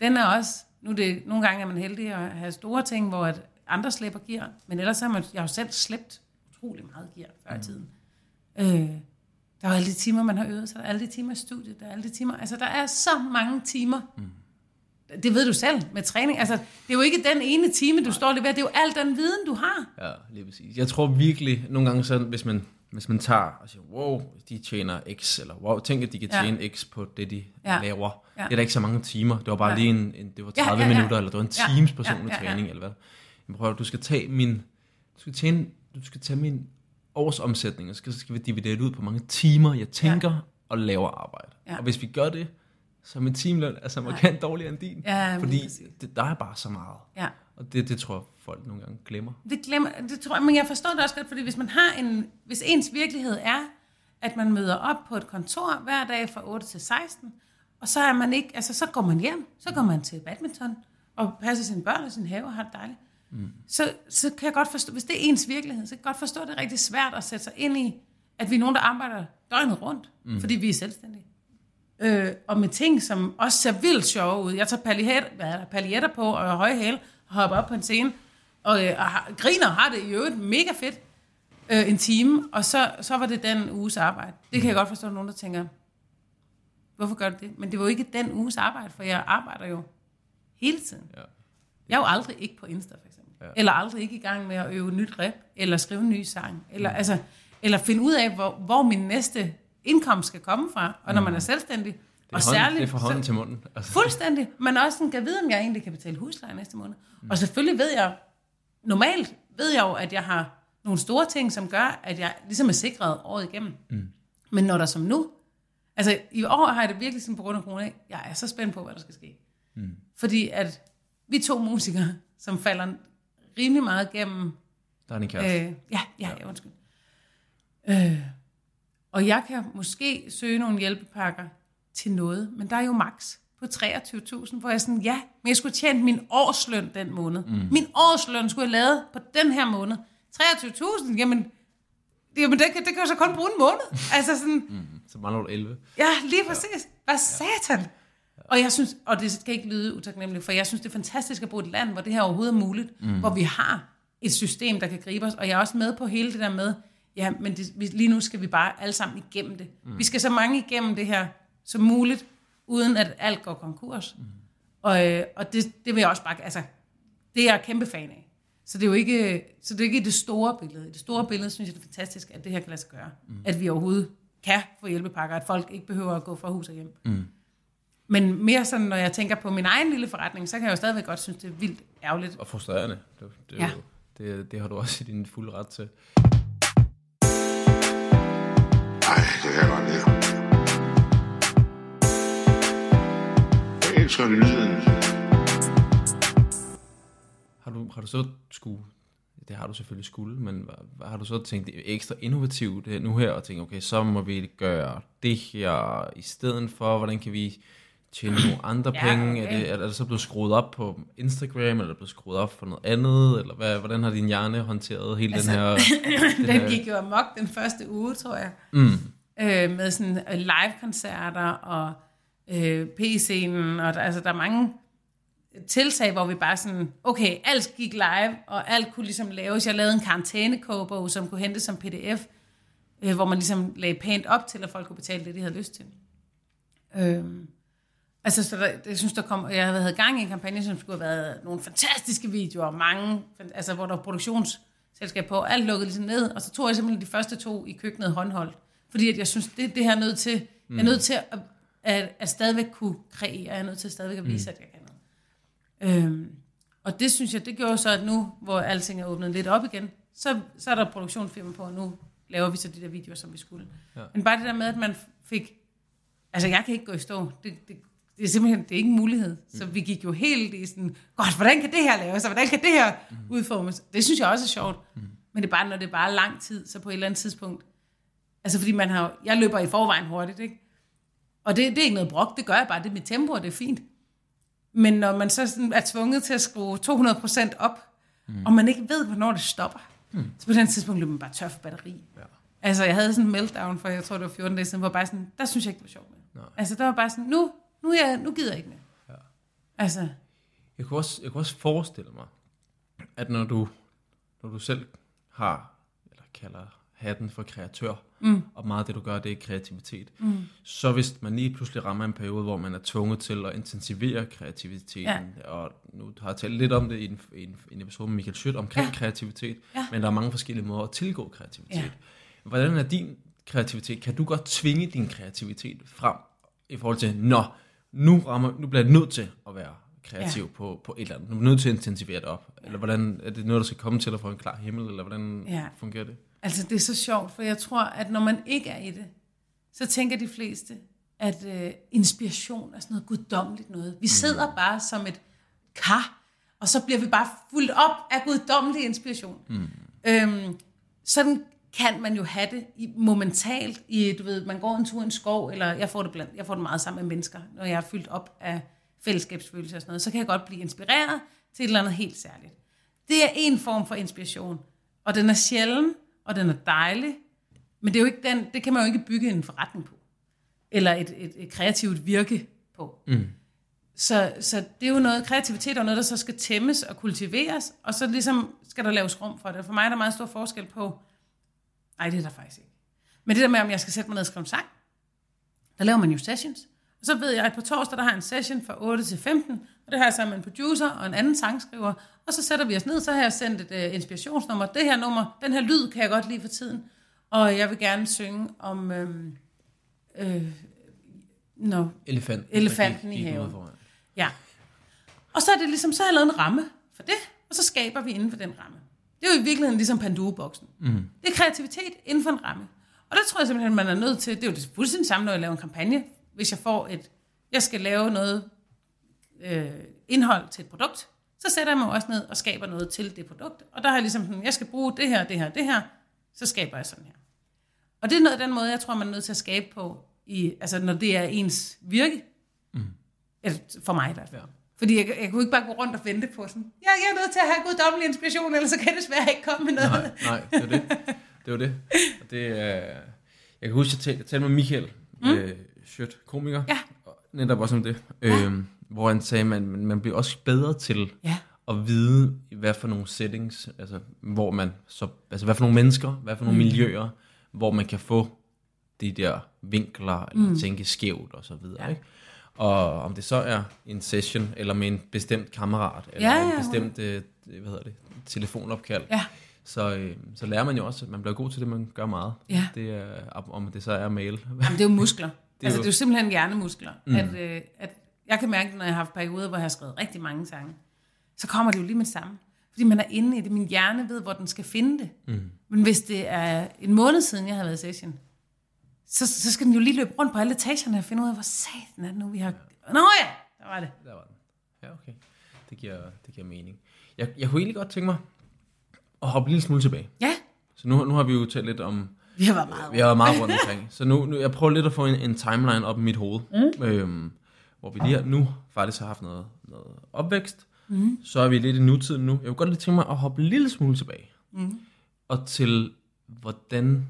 Den er også, nu det, nogle gange er man heldig at have store ting, hvor at andre slipper gear, men ellers har man, jeg har jo selv slæbt utrolig meget gear før i tiden. Øh, der er alle de timer, man har øvet sig, der er alle de timer i studiet, der er alle de timer, altså der er så mange timer. Mm. Det ved du selv med træning. Altså, det er jo ikke den ene time, du står og leverer, det er jo al den viden, du har. Ja, lige præcis. Jeg tror virkelig, nogle gange så, hvis man, hvis man tager og siger, wow, de tjener X, eller wow, tænk, at de kan Ja. tjene X på det, de Ja. ja. laver. Ja. Ja. Det er da ikke så mange timer. Det var bare Ja. ja. lige en, en, det var Ja, 30 ja, ja. minutter, eller det var en Ja. times personlig Ja, ja, ja. træning, eller hvad. Men prøv du skal tage min, du skal tjene, du skal tage min årsomsætning, og så skal, så skal vi dividere det ud på mange timer, jeg tænker ja. og laver arbejde. Ja. Og hvis vi gør det, så er min timeløn altså markant dårligere end din. Ja, fordi det, der er bare så meget. Ja. Og det, det tror jeg, folk nogle gange glemmer. Det glemmer, det tror jeg, men jeg forstår det også godt, fordi hvis man har en, hvis ens virkelighed er, at man møder op på et kontor hver dag fra 8 til 16, og så er man ikke, altså så går man hjem, så går man til badminton, og passer sine børn og sin have og har det dejligt. Mm. Så, så kan jeg godt forstå, hvis det er ens virkelighed, så kan jeg godt forstå, at det er rigtig svært at sætte sig ind i, at vi er nogen, der arbejder døgnet rundt, mm. fordi vi er selvstændige. Øh, og med ting, som også ser vildt sjove ud. Jeg tager paljetter, hvad er der, paljetter på og høje hæl, og hopper op på en scene, og, øh, og har, griner og har det i øvrigt mega fedt øh, en time, og så, så var det den uges arbejde. Det kan jeg godt forstå, at nogen der tænker, hvorfor gør du det? Men det var jo ikke den uges arbejde, for jeg arbejder jo hele tiden. Ja. Jeg er jo aldrig ikke på Insta, for. Ja. Eller aldrig ikke i gang med at øve nyt rap, eller skrive en ny sang, eller, mm. altså, eller finde ud af, hvor, hvor min næste indkomst skal komme fra. Og når man er selvstændig, Det og er, hånd, særligt, det er fra hånden til munden. Altså, Fuldstændig. Men også sådan, kan vide, om jeg egentlig kan betale husleje næste måned. Mm. Og selvfølgelig ved jeg, normalt ved jeg jo, at jeg har nogle store ting, som gør, at jeg ligesom er sikret året igennem. Mm. Men når der som nu, altså i år har jeg det virkelig sådan på grund af corona, jeg er så spændt på, hvad der skal ske. Mm. Fordi at vi to musikere, som falder rimelig meget gennem der er en kæreste. Øh, ja, ja, ja, undskyld. Øh, og jeg kan måske søge nogle hjælpepakker til noget, men der er jo max på 23.000, hvor jeg sådan, ja, men jeg skulle tjene min årsløn den måned. Mm. Min årsløn skulle jeg lavet på den her måned. 23.000, jamen, jamen det, kan, det kan jeg så kun bruge en måned. altså sådan, Så mangler du 11. ja, lige præcis. Hvad satan? Og jeg synes, og det skal ikke lyde utaknemmeligt, for jeg synes, det er fantastisk at bo i et land, hvor det her overhovedet er muligt, mm. hvor vi har et system, der kan gribe os. Og jeg er også med på hele det der med, ja, men det, vi, lige nu skal vi bare alle sammen igennem det. Mm. Vi skal så mange igennem det her som muligt, uden at alt går konkurs. Mm. Og, øh, og det, det vil jeg også bare, altså, det er jeg kæmpe fan af. Så det er jo ikke, så det er ikke det store billede. I det store billede synes jeg, det er fantastisk, at det her kan lade sig gøre. Mm. At vi overhovedet kan få hjælpepakker, at folk ikke behøver at gå fra hus og hjem. Mm. Men mere sådan, når jeg tænker på min egen lille forretning, så kan jeg jo stadigvæk godt synes, det er vildt ærgerligt. Og frustrerende. Det, det, Ja. det, det har du også i din fulde ret til. Ej, det kan jeg godt lide. Jeg elsker lyden. Har du, har du så skulle, det har du selvfølgelig skulle, men hvad, hvad har du så tænkt ekstra innovativt øh, nu her, og tænkt, okay, så må vi gøre det her i stedet for, hvordan kan vi tjene nogle andre Ja, penge? okay. Er, det, er det så blevet skruet op på Instagram, eller er det blevet skruet op for noget andet, eller hvad, hvordan har din hjerne håndteret hele Altså, den her... den Den her- gik jo amok den første uge, tror jeg. Mm. Øh, med sådan øh, live-koncerter og øh, P-scenen, og der, altså, der er mange tiltag, hvor vi bare sådan, okay, alt gik live, og alt kunne ligesom laves. Jeg lavede en karantænekogebog, som kunne hentes som pdf, øh, hvor man ligesom lagde pænt op til, at folk kunne betale det, de havde lyst til. Øhm, altså, så der, jeg synes, der kom, jeg havde gang i en kampagne, som skulle have været nogle fantastiske videoer, mange, altså, hvor der var produktionsselskab på, alt lukkede ligesom ned, og så tog jeg simpelthen de første to i køkkenet håndholdt, fordi at jeg synes, det, det her er nødt til, mm. jeg er nødt til at, at, at stadigvæk kunne kreere, jeg er nødt til stadigvæk at vise, mm. at jeg kan noget. Øhm, og det synes jeg, det gjorde så, at nu, hvor alting er åbnet lidt op igen, så, så er der produktionsfirma på, og nu laver vi så de der videoer, som vi skulle. Ja. Men bare det der med, at man fik... Altså, jeg kan ikke gå i stå. Det, det, det er simpelthen det er ikke en mulighed. Så vi gik jo helt i sådan, godt, hvordan kan det her laves, og hvordan kan det her mm. udformes? Det synes jeg også er sjovt. Mm. Men det er bare, når det er bare lang tid, så på et eller andet tidspunkt... Altså, fordi man har Jeg løber i forvejen hurtigt, ikke? Og det, det er ikke noget brok, det gør jeg bare. Det er mit tempo, og det er fint. Men når man så sådan er tvunget til at skrue 200% op, mm. og man ikke ved, hvornår det stopper, mm. så på den tidspunkt løber man bare tør for batteri. Ja. Altså, jeg havde sådan en meltdown for, jeg tror, det var 14 dage siden, hvor bare sådan, der synes jeg ikke, det var sjovt. Nej. Altså, der var bare sådan, nu, nu, er jeg, nu gider jeg ikke mere. Ja. Altså, Jeg kunne, også, jeg kunne også forestille mig, at når du, når du selv har, eller kalder hatten for kreatør, mm. og meget af det, du gør, det er kreativitet, mm. så hvis man lige pludselig rammer en periode, hvor man er tvunget til at intensivere kreativiteten, ja. og nu har jeg talt lidt om det i en, i en, en episode med Michael Schødt omkring Ja. kreativitet, Ja. men der er mange forskellige måder at tilgå kreativitet. Ja. Hvordan er din kreativitet? Kan du godt tvinge din kreativitet frem i forhold til, nå, nu, rammer, nu bliver jeg nødt til at være kreativ ja. på, på et eller andet. Nu er jeg nødt til at intensivere det op. Eller hvordan, er det noget, der skal komme til dig fra en klar himmel, eller hvordan Ja. ja. fungerer det? altså, det er så sjovt, for jeg tror, at når man ikke er i det, så tænker de fleste, at øh, inspiration er sådan noget guddommeligt noget. Vi sidder bare som et kar, og så bliver vi bare fuldt op af guddommelig inspiration. Mm. Øhm, sådan kan man jo have det i, momentalt. I, du ved, man går en tur i en skov, eller jeg får det, blandt, jeg får det meget sammen med mennesker, når jeg er fyldt op af fællesskabsfølelse og sådan noget, så kan jeg godt blive inspireret til et eller andet helt særligt. Det er en form for inspiration, og den er sjælden, og den er dejlig, men det, er jo ikke den, det kan man jo ikke bygge en forretning på, eller et, et, et kreativt virke på. Mm. Så, så det er jo noget, kreativitet er noget, der så skal tæmmes og kultiveres, og så ligesom skal der laves rum for det. For mig er der meget stor forskel på, nej, det er der faktisk ikke. Men det der med, om jeg skal sætte mig ned og skrive en sang, der laver man jo sessions. Og så ved jeg, at på torsdag, der har jeg en session fra 8 til 15, og det har jeg sammen med en producer og en anden sangskriver, og så sætter vi os ned, så har jeg sendt et uh, inspirationsnummer. Det her nummer, den her lyd kan jeg godt lide for tiden, og jeg vil gerne synge om, øhm, øh, no, Elefant. Elefanten i haven. Ja. Og så er det ligesom, så har jeg lavet en ramme for det, og så skaber vi inden for den ramme. Det er jo i virkeligheden ligesom Panduro-boksen. Mm. Det er kreativitet inden for en ramme. Og der tror jeg simpelthen, man er nødt til, det er jo det fuldstændig samme, når jeg laver en kampagne. Hvis jeg får et, jeg skal lave noget øh, indhold til et produkt, så sætter jeg mig også ned og skaber noget til det produkt. Og der har jeg ligesom sådan, jeg skal bruge det her, det her, det her, så skaber jeg sådan her. Og det er noget af den måde, jeg tror, man er nødt til at skabe på, i, altså når det er ens virke. Mm. Eller for mig i hvert fald. Ja. Fordi jeg, jeg kunne ikke bare gå rundt og vente på sådan, ja, jeg er nødt til at have guddommelig inspiration, ellers så kan jeg desværre ikke komme med noget. Nej, nej, det er det. Det var det. Og det er, jeg kan huske, jeg talte, jeg talte med Michael, mm. øh, Schødt, komiker. Ja. Netop også om det. Ja. Øhm, hvor han sagde, at man, man bliver også bedre til Ja. at vide, hvad for nogle settings, altså hvor man så, altså hvad for nogle mennesker, hvad for nogle mm. miljøer, hvor man kan få de der vinkler, eller mm. tænke skævt og så videre. Ja. Ikke? Og om det så er en session, eller med en bestemt kammerat, eller Ja, ja, en bestemt øh, hvad hedder det, telefonopkald, Ja. så, øh, så lærer man jo også, at man bliver god til det, man gør meget. Ja. Det er, om det så er mail. Jamen, det er jo muskler. det er altså, jo- det er jo simpelthen hjernemuskler. Mm. At, øh, at jeg kan mærke, når jeg har haft perioder, hvor jeg har skrevet rigtig mange sange, så kommer det jo lige med det samme. Fordi man er inde i det. Min hjerne ved, hvor den skal finde det. Mm. Men hvis det er en måned siden, jeg har været i session, så, så skal den jo lige løbe rundt på alle etagerne og finde ud af, hvor satan er det nu, vi har... Nå ja, der var det. Der var den. Ja, okay. Det giver, det giver mening. Jeg, jeg kunne egentlig godt tænke mig at hoppe en lille smule tilbage. Ja, Så nu, nu har vi jo talt lidt om, vi har været meget vi har været meget rundt omkring. Så nu, nu jeg prøver lidt at få en, en timeline op i mit hoved. Mm. Øhm, hvor vi lige nu faktisk har haft noget, noget opvækst. Mm. Så er vi lidt i nutiden nu. Jeg kunne godt lige tænke mig at hoppe en lille smule tilbage. Mm. Og til, hvordan,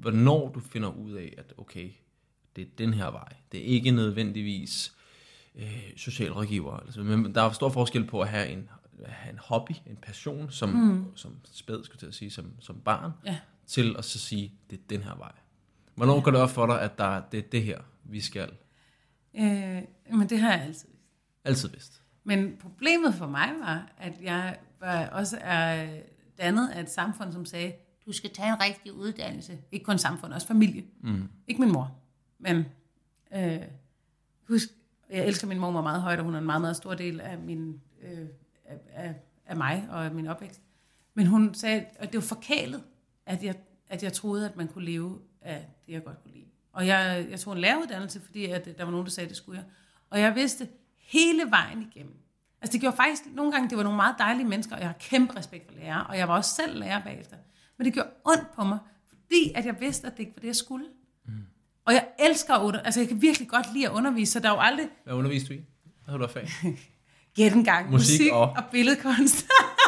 hvornår du finder ud af, at okay, det er den her vej. Det er ikke nødvendigvis øh, socialrådgiver. Altså, men der er stor forskel på at have en, at have en hobby, en passion, som, mm. som spæd, skulle til at sige, som, som barn, Ja. til at så sige, det er den her vej. Hvornår går det op for dig, at der, det er det her, vi skal? Øh, men det har jeg altid vidst. Altid vidst. Men problemet for mig var, at jeg var også er dannet af et samfund, som sagde, du skal tage en rigtig uddannelse. Ikke kun samfund, også familie. Mm. Ikke min mor. Men øh, husk, jeg elsker min mor meget højt, og hun er en meget, meget stor del af, min, øh, af, af, af mig og af min opvækst. Men hun sagde, at det var forkælet, at jeg, at jeg troede, at man kunne leve af det, jeg godt kunne lide. Og jeg, jeg tog en læreruddannelse, fordi at der var nogen, der sagde, at det skulle jeg. Og jeg vidste hele vejen igennem. Altså det gjorde faktisk, nogle gange, det var nogle meget dejlige mennesker, og jeg har kæmpe respekt for lærere, og jeg var også selv lærer bagefter. Men det gjorde ondt på mig, fordi at jeg vidste, at det ikke var det, jeg skulle. Mm. Og jeg elsker at altså jeg kan virkelig godt lide at undervise, så der er jo aldrig, Hvad underviste du i? Hvad havde du af fag? Gæt en gang. Musik Musik, og- og... og billedkunst.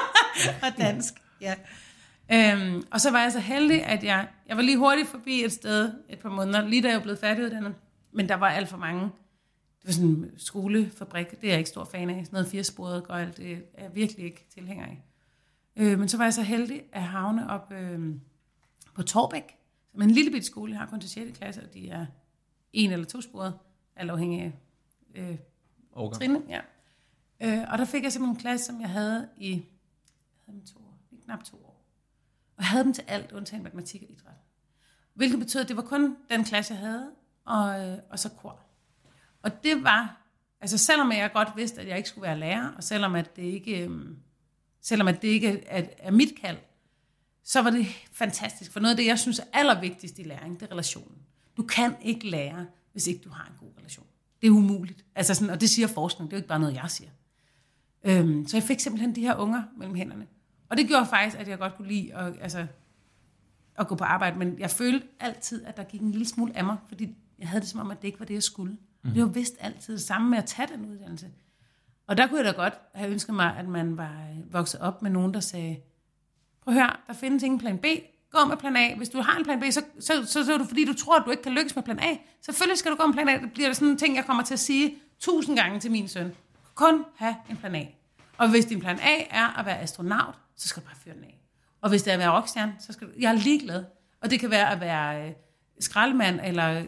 og dansk, ja. Øhm, og så var jeg så heldig, at jeg, jeg var lige hurtigt forbi et sted et par måneder, lige da jeg blev færdiguddannet. Men der var alt for mange. Det var sådan en skolefabrik, det er jeg ikke stor fan af. Sådan noget firesporet gøjl, det er jeg virkelig ikke tilhænger af. Øh, men så var jeg så heldig at havne op øh, på Torbæk, som er en lille bitte skole, jeg har kun til 6. klasse, og de er en eller to sporet, alt afhængig af øh, Årgang. Trine, ja. Øh, og der fik jeg simpelthen en klasse, som jeg havde i jeg havde dem to år, i knap to år. Og jeg havde dem til alt, undtagen matematik og idræt. Hvilket betød, at det var kun den klasse, jeg havde, og, øh, og så kor. Og det var, altså selvom jeg godt vidste, at jeg ikke skulle være lærer, og selvom at det ikke, øhm, selvom at det ikke er, er mit kald, så var det fantastisk. For noget af det, jeg synes er allervigtigst i læring, det er relationen. Du kan ikke lære, hvis ikke du har en god relation. Det er umuligt. Altså sådan, og det siger forskning, det er jo ikke bare noget, jeg siger. Øhm, så jeg fik simpelthen de her unger mellem hænderne. Og det gjorde faktisk, at jeg godt kunne lide at, altså, at gå på arbejde, men jeg følte altid, at der gik en lille smule af mig, fordi jeg havde det som om, at det ikke var det, jeg skulle. Mm. Det var vist altid det samme med at tage den uddannelse. Og der kunne jeg da godt have ønsket mig, at man var øh, vokset op med nogen, der sagde, prøv at høre, der findes ingen plan B, gå med plan A. Hvis du har en plan B, så, så, så, så er det fordi, du tror, at du ikke kan lykkes med plan A. Selvfølgelig skal du gå med plan A. Det bliver sådan en ting, jeg kommer til at sige tusind gange til min søn. Kun have en plan A. Og hvis din plan A er at være astronaut, så skal du bare fyre den af. Og hvis det er at være rockstjerne, så skal du... Jeg er ligeglad. Og det kan være at være øh, skraldemand, eller...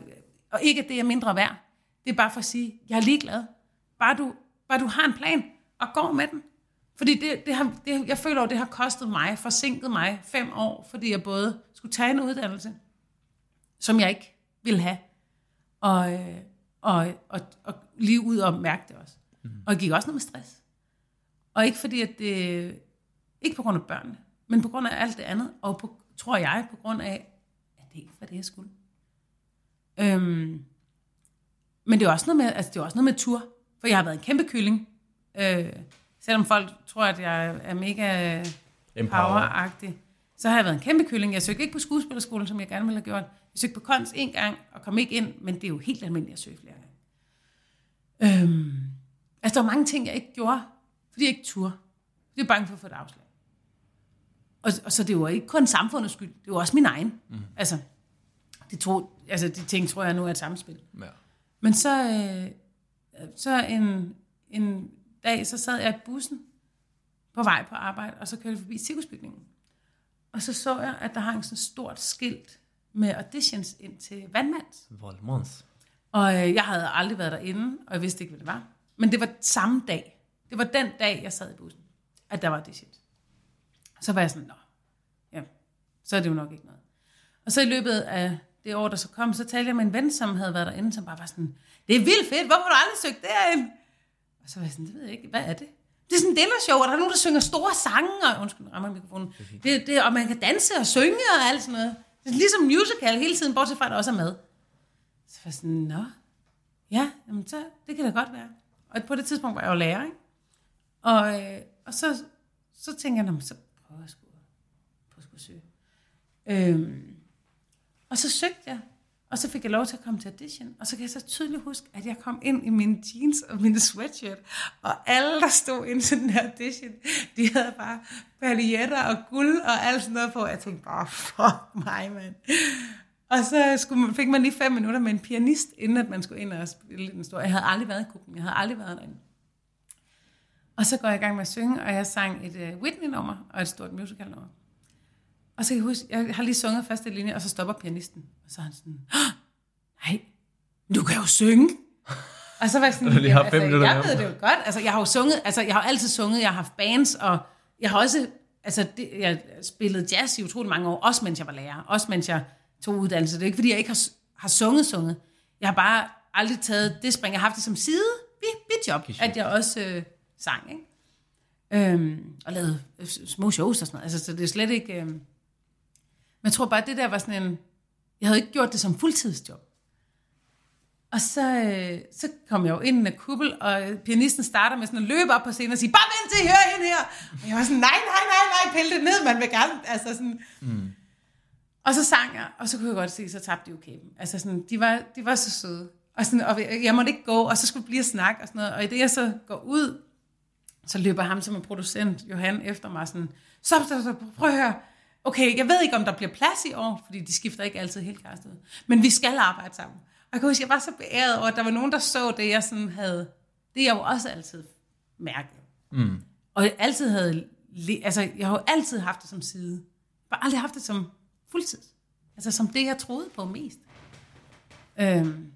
Og ikke, at det er mindre værd. Det er bare for at sige, jeg er ligeglad. Bare du, bare du har en plan, og går med den. Fordi det, det har, det, jeg føler, at det har kostet mig, forsinket mig fem år, fordi jeg både skulle tage en uddannelse, som jeg ikke ville have, og, øh, og, og, og lige ud og mærke det også. Mm. Og jeg gik også noget med stress. Og ikke fordi, at det... Ikke på grund af børnene, men på grund af alt det andet, og på, tror jeg, på grund af, at det ikke var det, jeg skulle. Øhm, men det er også noget med, altså det er også noget med tur, for jeg har været en kæmpe kylling. Øh, selvom folk tror, at jeg er mega poweragtig, så har jeg været en kæmpe kylling. Jeg søgte ikke på skuespillerskolen, som jeg gerne ville have gjort. Jeg søgte på konst en gang, og kom ikke ind, men det er jo helt almindeligt at søge flere gange. Øhm, altså, der var mange ting, jeg ikke gjorde, fordi jeg ikke turde. Det er bange for at få et afslag. Og, og så det var ikke kun samfundets skyld, det var også min egen. Mm. Altså, det tro, altså, de ting tror jeg nu er et samspil. Men så, øh, så en, en dag, så sad jeg i bussen på vej på arbejde, og så kørte jeg forbi cirkusbygningen. Og så så jeg, at der hang sådan et stort skilt med auditions ind til vandmands. Voldmans. Og øh, jeg havde aldrig været derinde, og jeg vidste ikke, hvad det var. Men det var samme dag. Det var den dag, jeg sad i bussen, at der var auditions. Så var jeg sådan, nå, ja, så er det jo nok ikke noget. Og så i løbet af det år, der så kom, så talte jeg med en ven, som havde været derinde, som bare var sådan, det er vildt fedt, hvorfor har du aldrig søgt derind? Og så var jeg sådan, det ved jeg ikke, hvad er det? Det er sådan en dinnershow, og der er nogen, der synger store sange, og undskyld, rammer mikrofonen. Det, det, og man kan danse og synge og alt sådan noget. Det er ligesom musical hele tiden, bortset fra, at der også er med. Så var jeg sådan, nå, ja, jamen så, det kan da godt være. Og på det tidspunkt var jeg jo lærer, ikke? Og, øh, og så, så tænkte jeg, "Nå, men så prøver jeg sgu, prøver jeg sgu at søge. Øhm, og så søgte jeg, og så fik jeg lov til at komme til audition. Og så kan jeg så tydeligt huske, at jeg kom ind i mine jeans og mine sweatshirt. Og alle, der stod ind til den her audition, de havde bare paljetter og guld og alt sådan noget på. Jeg tænkte bare, fuck mig, mand. Og så skulle man, fik man lige fem minutter med en pianist, inden at man skulle ind og spille den store. Jeg havde aldrig været i gruppen. Jeg havde aldrig været derinde. Og så går jeg i gang med at synge, og jeg sang et uh, Whitney-nummer og et stort musical-nummer. Og så kan jeg huske, jeg har lige sunget første linje, og så stopper pianisten. Og så er han sådan, "Åh, nej, du kan jo synge. Og så var jeg sådan, lige haft altså, minutter jeg ved det jo godt. Altså, jeg har jo sunget, altså, jeg har altid sunget, jeg har haft bands, og jeg har også, altså, det, jeg spillede jazz i utrolig mange år, også mens jeg var lærer, også mens jeg tog uddannelse. Det er ikke, fordi jeg ikke har, har sunget, sunget. Jeg har bare aldrig taget det spring. Jeg har haft det som side, bi- bijob, at jeg også øh, sang, ikke? Øhm, og lavede små shows og sådan noget. Altså, så det er slet ikke... Øh... Men jeg tror bare, det der var sådan en... Jeg havde ikke gjort det som fuldtidsjob. Og så, øh, så kom jeg jo ind i en kuppel, og pianisten starter med sådan at løbe op på scenen og sige, bare vent til, hør hende her. Og jeg var sådan, nej, nej, nej, nej, pille det ned, man vil gerne. Altså sådan. Mm. Og så sang jeg, og så kunne jeg godt se, så tabte de jo kæben. Altså sådan, de var, de var så søde. Og, sådan, og jeg måtte ikke gå, og så skulle vi blive at snakke og sådan noget. Og i det jeg så går ud, så løber ham som er producent, Johan, efter mig sådan, stop, stop, stop, prøv at høre. Okay, jeg ved ikke, om der bliver plads i år, fordi de skifter ikke altid helt ud. Men vi skal arbejde sammen. Og jeg kan huske, jeg var så beæret over, at der var nogen, der så det, jeg sådan havde, det jeg jo også altid mærket. Mm. Og jeg altid havde, altså jeg har jo altid haft det som side. Jeg har aldrig haft det som fuldtid. Altså som det, jeg troede på mest. Øhm,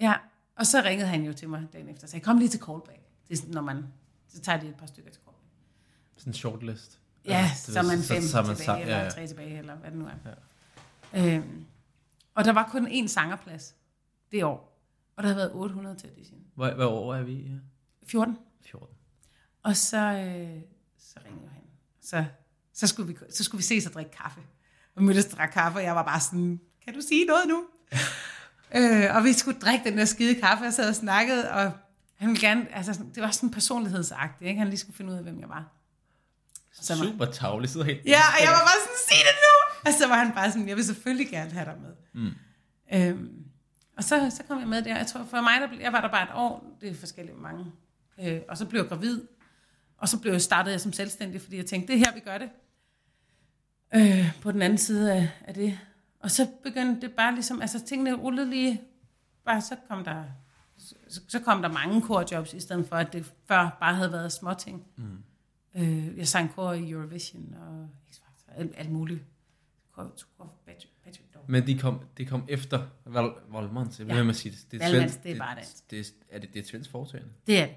ja, og så ringede han jo til mig dagen efter og sagde, kom lige til callback. Det er sådan, når man, så tager de et par stykker til callback. Sådan en shortlist. Ja, det så er man fem så er man tilbage, eller ja, ja. tre tilbage, eller hvad det nu er. Ja. Øhm, og der var kun én sangerplads det år, og der havde været 800 til audition. Hvad, hvad år er vi i? Ja. 14. 14. Og så, øh, så ringede han. Så, så, skulle vi, så skulle vi ses og drikke kaffe. Og mødtes og drak kaffe, og jeg var bare sådan, kan du sige noget nu? øh, og vi skulle drikke den der skide kaffe, og sad og snakkede, og han ville gerne, altså sådan- det var sådan personlighedsagtigt, ikke? Han lige skulle finde ud af, hvem jeg var. Så var- Super tavlig, sidder helt... Ja, og jeg var bare sådan, sig det nu! Og så var han bare sådan, jeg vil selvfølgelig gerne have dig med. Mm. Øhm, og så, så kom jeg med der. Jeg tror, for mig, der, jeg var der bare et år. Det er forskellige mange. Øh, og så blev jeg gravid. Og så blev jeg startet jeg som selvstændig, fordi jeg tænkte, det er her, vi gør det. Øh, på den anden side af, af det. Og så begyndte det bare ligesom, altså tingene rullede lige, bare så kom der, så, så kom der mange korjobs, i stedet for, at det før bare havde været småting. Mm. Øh, jeg sang kor i Eurovision og X-Factor, alt, alt muligt. Kor, kor, Patrick Dog. Men de kom, det kom efter Val, Valmans. Jeg Ja. ja. med at sige det. det er, Valmans, det er bare dansk. Det, det, er det, det er svensk foretagende? Det er det.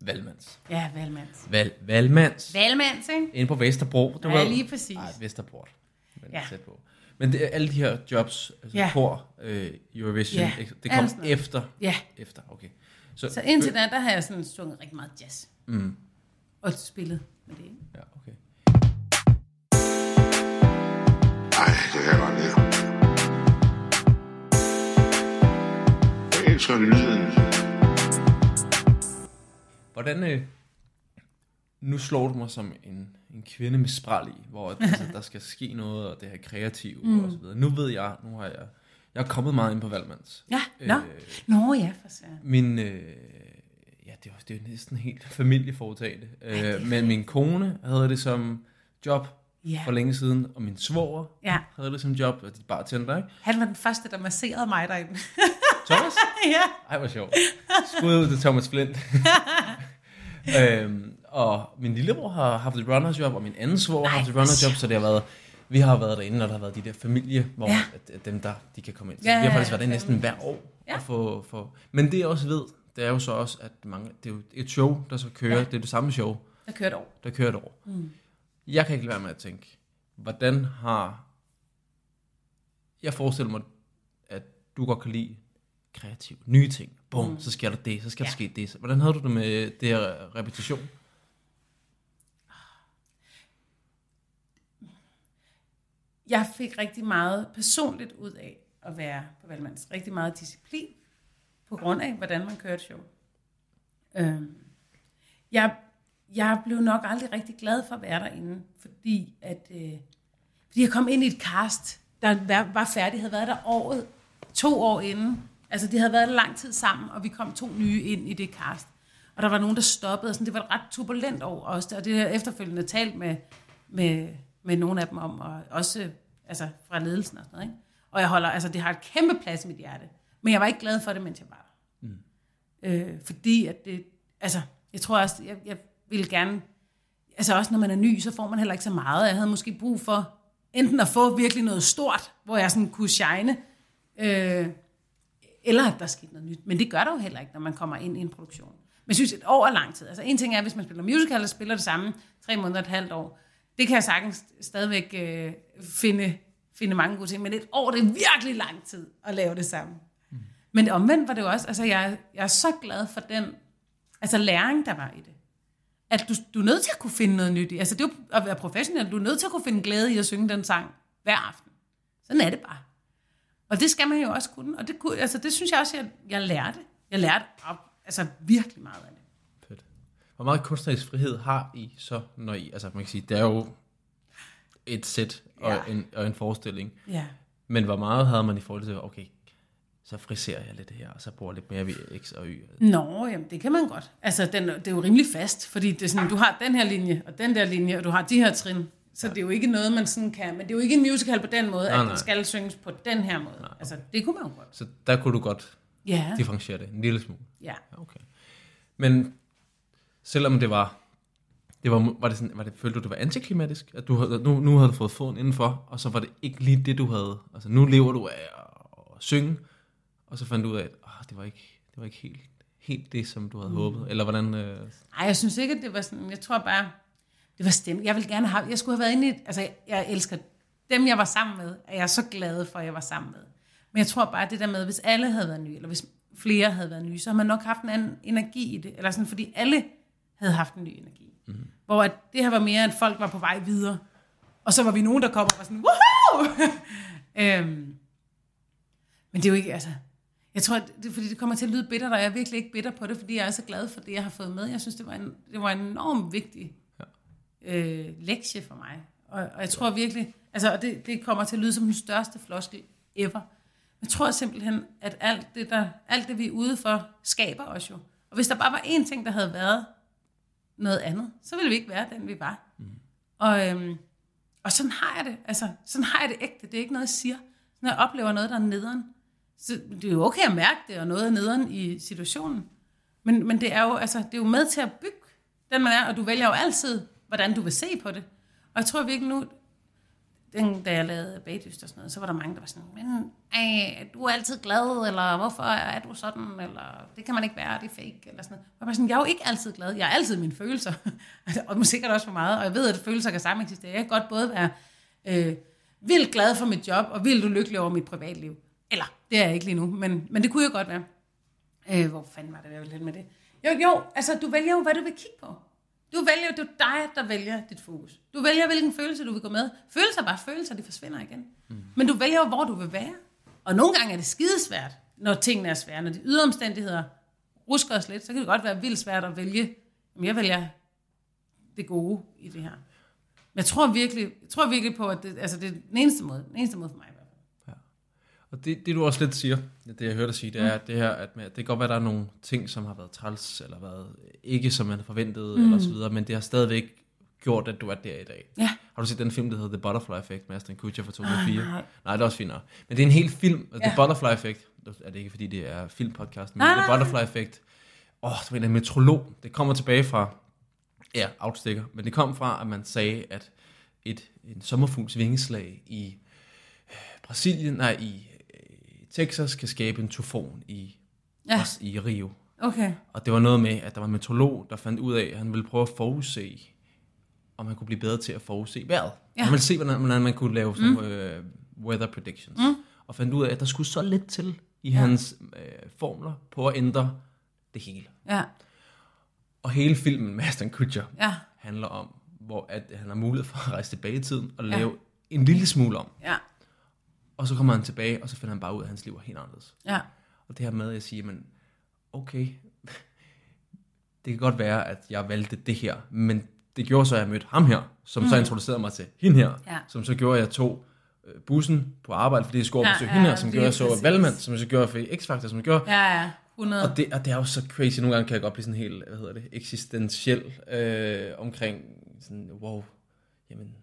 Valmans. Ja, Valmands. Val, Valmans. Valmands, ikke? Inde på Vesterbro. Du Ja, lige præcis. Nej, Vesterport. Men Ja. tæt på. Men det, alle de her jobs, altså Ja. kor, øh, Eurovision, Ja, det kom efter. Ja. Efter, okay. Så indtil da, der har jeg sådan sunget rigtig meget jazz. Mm. Og spillet med det. ikke? Ja, okay. Ej, det kan jeg godt lide. Jeg elsker lyden. Hvordan, øh, nu slår du mig som en, en kvinde med spral i, hvor at, altså, der skal ske noget, og det her kreative mm. og så videre. Nu ved jeg, nu har jeg, jeg er kommet meget ind på Valmands. Ja, nå. Øh, Nå ja, for så. Min, øh, det jo- det jo næsten helt familieforetagende. Øh, men min kone havde det som job Ja. for længe siden, og min svoger Ja. havde det som job, og de bartender, ikke? Han var den første, der masserede mig derinde. Thomas? ja. Ej, hvor sjovt. Skud ud til Thomas Flint. øhm, og min lillebror har haft et runnerjob, og min anden svor har haft et runnerjob, så det har været, vi har været derinde, når der har været de der familie, hvor Ja. at, at dem der, de kan komme ind. Så Ja, vi har faktisk været derinde næsten hver år. Ja. At få, få. Men det jeg også ved, det er jo så også, at mange, det er jo et show, der så kører, Ja. det er det samme show, Der kørte over. der kører et år. Mm. Jeg kan ikke lade være med at tænke, hvordan har... Jeg forestiller mig, at du godt kan lide kreativ, nye ting. Bum, mm. så sker der det, så skal ja. der ske det. Hvordan havde du det med det her repetition? Jeg fik rigtig meget personligt ud af at være på Valmands. Rigtig meget disciplin på grund af, hvordan man kører et show. Øh, jeg, jeg blev nok aldrig rigtig glad for at være derinde, fordi, at, øh, fordi jeg kom ind i et cast, der var- var færdig, havde været der året, to år inden. Altså, de havde været der lang tid sammen, og vi kom to nye ind i det cast. Og der var nogen, der stoppede, og sådan, det var et ret turbulent år også. Og det har efterfølgende talt med, med, med nogle af dem om, og også altså, fra ledelsen og sådan noget. Ikke? Og jeg holder, altså, det har et kæmpe plads i mit hjerte. Men jeg var ikke glad for det, mens jeg var der. Mm. Øh, fordi at det, altså, jeg tror også, jeg, jeg ville gerne, altså også når man er ny, så får man heller ikke så meget. Jeg havde måske brug for enten at få virkelig noget stort, hvor jeg sådan kunne shine, øh, eller at der skete noget nyt. Men det gør der jo heller ikke, når man kommer ind i en produktion. Men jeg synes, et år er lang tid. Altså en ting er, hvis man spiller musical og spiller det samme tre måneder, et halvt år. Det kan jeg sagtens stadigvæk øh, finde, finde mange gode ting. Men et år, det er virkelig lang tid at lave det samme. Men omvendt var det jo også, altså jeg, jeg er så glad for den altså læring, der var i det. At du, du er nødt til at kunne finde noget nyt i. Altså det er jo at være professionel. Du er nødt til at kunne finde glæde i at synge den sang hver aften. Sådan er det bare. Og det skal man jo også kunne. Og det, kunne, altså, det synes jeg også, jeg, jeg lærte. Jeg lærte op, altså virkelig meget af det. Fedt. Hvor meget kunstnerisk frihed har I så, når I, altså man kan sige, det er jo et sæt og, Ja. en, og en forestilling. Ja. Men hvor meget havde man i forhold til, okay, så friserer jeg lidt her, og så bruger lidt mere ved X og Y. Nå, jamen det kan man godt. Altså, den, det er jo rimelig fast, fordi det er sådan, du har den her linje, og den der linje, og du har de her trin. Så det er jo ikke noget, man sådan kan, men det er jo ikke en musical på den måde, Nej, at nej. den skal synges på den her måde. Altså, det kunne man jo godt. Så der kunne du godt Ja, differentiere det en lille smule. ja. Ja, okay. Men selvom det var, det var, var det sådan, var det, følte du, det var antiklimatisk? At du havde, nu, nu havde du fået foden indenfor, og så var det ikke lige det, du havde. Altså nu lever du af at synge, og så fandt du ud af, at oh, det var ikke, det var ikke helt, helt det, som du havde mm. håbet. Eller hvordan... Øh, Nej, jeg synes ikke, at det var sådan, jeg tror bare, det var stemt. Jeg ville gerne have, jeg skulle have været inde i, altså jeg, jeg elsker dem, jeg var sammen med, er jeg så glad for, at jeg var sammen med. Men jeg tror bare, det der med, hvis alle havde været nye, eller hvis flere havde været nye, så har man nok haft en anden energi i det. Eller sådan, fordi alle havde haft en ny energi. Mm. Hvor at det her var mere, at folk var på vej videre. Og så var vi nogen, der kom og var sådan, woohoo! øhm, men det er jo ikke, altså... Jeg tror, det er, fordi det kommer til at lyde bitter, og jeg er virkelig ikke bitter på det, fordi jeg er så glad for det, jeg har fået med. Jeg synes, det var en, det var en enormt vigtig øh, lektie for mig. Og, og jeg tror virkelig, altså og det, det kommer til at lyde som den største floskel ever. Jeg tror simpelthen, at alt det, der, alt det, vi er ude for, skaber os jo. Og hvis der bare var én ting, der havde været noget andet, så ville vi ikke være den, vi var. Mm. Og, øhm, og sådan har jeg det. Altså, sådan har jeg det ægte. Det er ikke noget, jeg siger. Når jeg oplever noget, der er nederen, så det er jo okay at mærke det, og noget er nederen i situationen. Men, men det, er jo, altså, det er jo med til at bygge den, man er, og du vælger jo altid, hvordan du vil se på det. Og jeg tror virkelig nu, den, da jeg lavede bagdyst og sådan noget, så var der mange, der var sådan, men ej, du er altid glad, eller hvorfor er du sådan, eller det kan man ikke være, det er fake, eller sådan noget. Jeg var sådan, jeg er jo ikke altid glad, jeg er altid mine følelser, og måske sikkert også for meget, og jeg ved, at følelser kan sammen eksistere. Jeg kan godt både være øh, vildt glad for mit job, og vildt ulykkelig over mit privatliv. Eller, det er jeg ikke lige nu, men, men det kunne jeg godt være. Øh, hvor fanden var det, jeg hen med det? Jo, jo, altså du vælger jo, hvad du vil kigge på. Du vælger, det er dig, der vælger dit fokus. Du vælger, hvilken følelse du vil gå med. Følelser er bare følelser, de forsvinder igen. Mm. Men du vælger jo, hvor du vil være. Og nogle gange er det skidesvært, når tingene er svære. Når de ydre omstændigheder rusker os lidt, så kan det godt være vildt svært at vælge. Men jeg vælger det gode i det her. Men jeg tror virkelig, jeg tror virkelig på, at det, altså det er den eneste måde, den eneste måde for mig. Og det, det du også lidt siger, det jeg hørte dig sige, det er det her, at med- det kan godt være, at der er nogle ting, som har været træls, eller været ikke som man forventede, mm. eller så videre, men det har stadigvæk gjort, at du er der i dag. Ja. Har du set den film, der hedder The Butterfly Effect med Aston Kutcher fra 2004? nej. nej, det er også fint nok. Men det er en hel film, ja. The. Butterfly Effect, er det ikke fordi det er filmpodcast, men Nej, The nej, nej. Butterfly Effect. Åh, oh, det var en metrolog. Det kommer tilbage fra, ja, outstikker, men det kom fra, at man sagde, at et, en sommerfugls vingeslag i øh, Brasilien, nej, i Texas kan skabe en tufon i, Ja. også i Rio. Okay. Og det var noget med, at der var en meteorolog, der fandt ud af, at han ville prøve at forudse, om han kunne blive bedre til at forudse vejret. Ja. Han ville se, hvordan, hvordan man kunne lave sådan mm. øh, weather predictions. Mm. Og fandt ud af, at der skulle så lidt til i ja. hans øh, formler på at ændre det hele. Ja. Og hele filmen med Aston Kutcher Ja. handler om, hvor at han har mulighed for at rejse tilbage i tiden og lave en lille smule om. Ja. Og så kommer han tilbage, og så finder han bare ud af, at hans liv er helt anderledes. Ja. Og det her med, at jeg siger, men okay, det kan godt være, at jeg valgte det her, men det gjorde så, at jeg mødte ham her, som mm. så introducerede mig til hende her, Ja. som så gjorde, at jeg tog øh, bussen på arbejde, fordi jeg skulle Ja, besøge ja, hende her, som gjorde, at jeg så. Valmand, som så gjorde for X-Factor, som gjorde, Ja, ja. 100. og det, og det er jo så crazy, nogle gange kan jeg godt blive sådan helt, hvad hedder det, eksistentiel øh, omkring sådan, wow, jamen,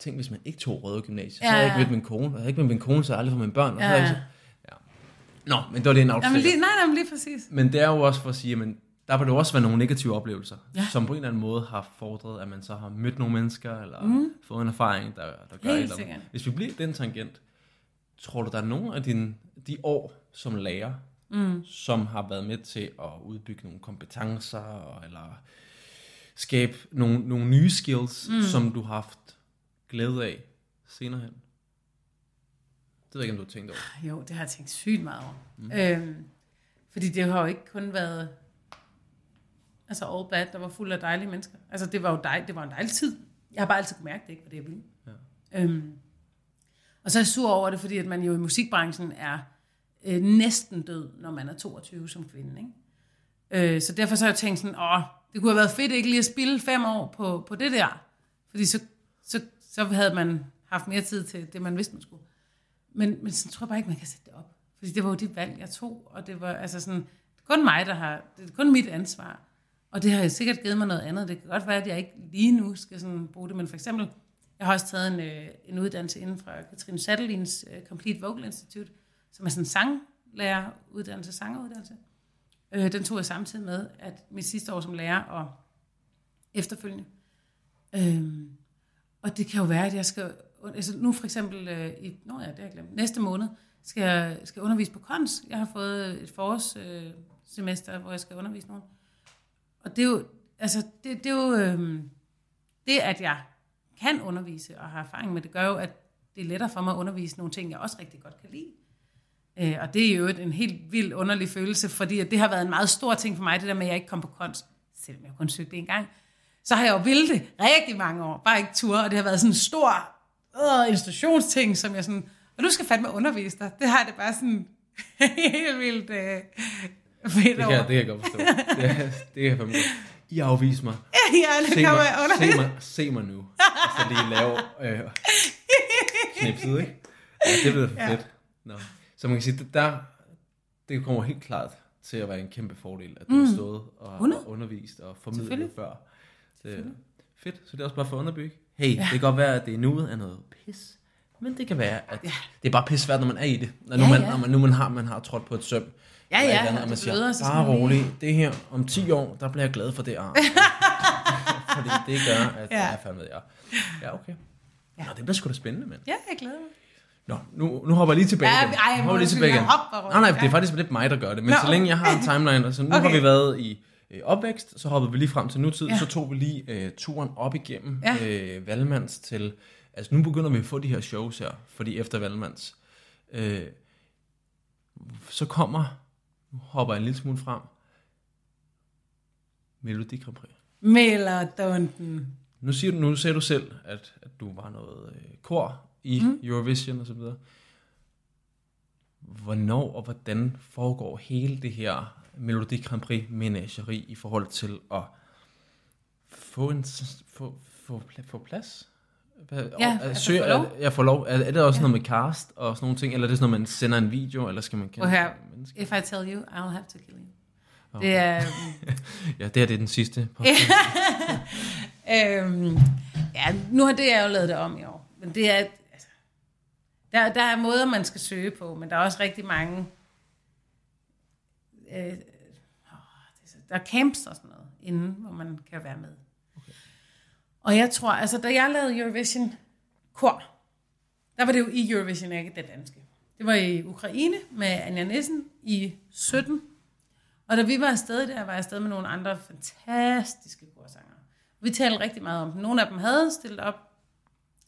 tænk hvis man ikke tog røde gymnasiet, så Ja, havde jeg ikke mødt min kone, og havde jeg ikke mødt min kone, så havde jeg aldrig fået mine børn, og så Ja, havde jeg ja. så, ja. Nå, men det var det en Jamen, outfit. lige, nej, nej, men lige præcis. Men det er jo også for at sige, men der vil jo også være nogle negative oplevelser, Ja. som på en eller anden måde har fordret, at man så har mødt nogle mennesker, eller mm. fået en erfaring, der, der gør Helt eller andet. Hvis vi bliver den tangent, tror du, der er nogle af dine, de år som lærer, mm. som har været med til at udbygge nogle kompetencer, eller skabe nogle, nogle nye skills, mm. som du har haft glæde af senere hen? Det ved jeg ikke, om du har tænkt over. Jo, det har jeg tænkt sygt meget over. Mm. Øhm, fordi det har jo ikke kun været altså all bad, der var fuld af dejlige mennesker. Altså det var jo dej, det var en dejlig tid. Jeg har bare altid kunne mærke det ikke, var det jeg ville. Ja. Øhm, og så er jeg sur over det, fordi at man jo i musikbranchen er øh, næsten død, når man er 22 som kvinde. Ikke? Øh, så derfor så har jeg tænkt sådan, åh, det kunne have været fedt ikke lige at spille fem år på, på det der. Fordi så, så, havde man haft mere tid til det, man vidste, man skulle. Men, men sådan tror jeg bare ikke, man kan sætte det op. Fordi det var jo det valg, jeg tog, og det var altså sådan, kun mig, der har, det er kun mit ansvar. Og det har jeg sikkert givet mig noget andet. Det kan godt være, at jeg ikke lige nu skal sådan bruge det, men for eksempel, jeg har også taget en, øh, en uddannelse inden fra Katrine Sattelins øh, Complete Vocal Institute, som er sådan en sanglæreruddannelse, sangeruddannelse. Øh, den tog jeg samtidig med, at mit sidste år som lærer og efterfølgende. Øh, og det kan jo være, at jeg skal... Altså nu for eksempel, øh, i, nå ja, det har jeg glemt, næste måned skal jeg skal undervise på KONS. Jeg har fået et forårssemester, øh, semester, hvor jeg skal undervise nogen. Og det er jo, altså, det, det er jo, øh, det at jeg kan undervise og har erfaring med det, gør jo, at det er lettere for mig at undervise nogle ting, jeg også rigtig godt kan lide. Øh, og det er jo en helt vild underlig følelse, fordi at det har været en meget stor ting for mig, det der med, at jeg ikke kom på konst, selvom jeg kun søgte en gang. Så har jeg jo ville det rigtig mange år, bare ikke tur, og det har været sådan en stor øh, institutionsting, som jeg sådan, og du skal fandme undervise dig. Det har det bare sådan helt vildt øh, fedt Det kan, over. jeg- det kan jeg godt forstå. Det, er- det kan jeg fandme. I afviser mig. ja, det Se kan mig, undervise. se, mig, se mig nu. Og så lige lave øh, knipset, ikke? Ja, det bliver for fedt. Nå. Så man kan sige, det der, det kommer helt klart til at være en kæmpe fordel, at du mm. har stået og, 100. og undervist og formidlet før. Det er fedt, så det er også bare for at underbygge. Hey, ja. det kan godt være, at det er nuet er noget pis, men det kan være, at ja. det er bare pis svært, når man er i det. Når nu, Ja, man, ja. når man, nu man har, man har trådt på et søm. Ja, ja, andet, og man det siger, bare sådan lige." rolig, det her, om 10 år, der bliver jeg glad for det arm. Fordi det gør, at Ja. jeg fandme, ja. Ja, okay. Ja. Nå, det bliver sgu da spændende, mand. Ja, jeg glæder mig. Nå, nu, nu hopper jeg lige tilbage Ja, igen. ej, må hopper jeg lige tilbage igen. jeg hopper rundt. Nej, nej, det er faktisk lidt mig, der gør det. Men Nå, så længe jeg har en timeline, altså nu okay. har vi været i øh, opvækst, så hoppede vi lige frem til nutid, Ja. så tog vi lige øh, turen op igennem ja. øh, Valmands til... Altså nu begynder vi at få de her shows her, fordi efter Valmands, øh, så kommer, nu hopper jeg en lille smule frem, Melodi Grand Prix. Melodonten. Nu, siger du, nu sagde du selv, at, at du var noget øh, kor i mm. Eurovision og så videre. Hvornår og hvordan foregår hele det her Melodi Grand Prix menageri i forhold til at få en få, få, få plads? Hvad, Ja, og, altså søge, få lov. jeg får lov. Er, er det også ja. noget med cast og sådan nogle ting, eller er det sådan noget, man sender en video, eller skal man kende Prøv her. mennesker? If I tell you, I'll have to kill you. Okay. Det er... Ja, det her det er den sidste. podcast. øhm, ja, nu har det jeg jo lavet det om i år. Men det er... Altså, der, der er måder, man skal søge på, men der er også rigtig mange øh, åh, det er så- der er camps og sådan noget inden, hvor man kan være med. Okay. Og jeg tror, altså da jeg lavede Eurovision kor, der var det jo i Eurovision, ikke det danske. Det var i Ukraine med Anja Nissen i 17. Og da vi var afsted der, var jeg afsted med nogle andre fantastiske korsangere. Vi talte rigtig meget om dem. Nogle af dem havde stillet op,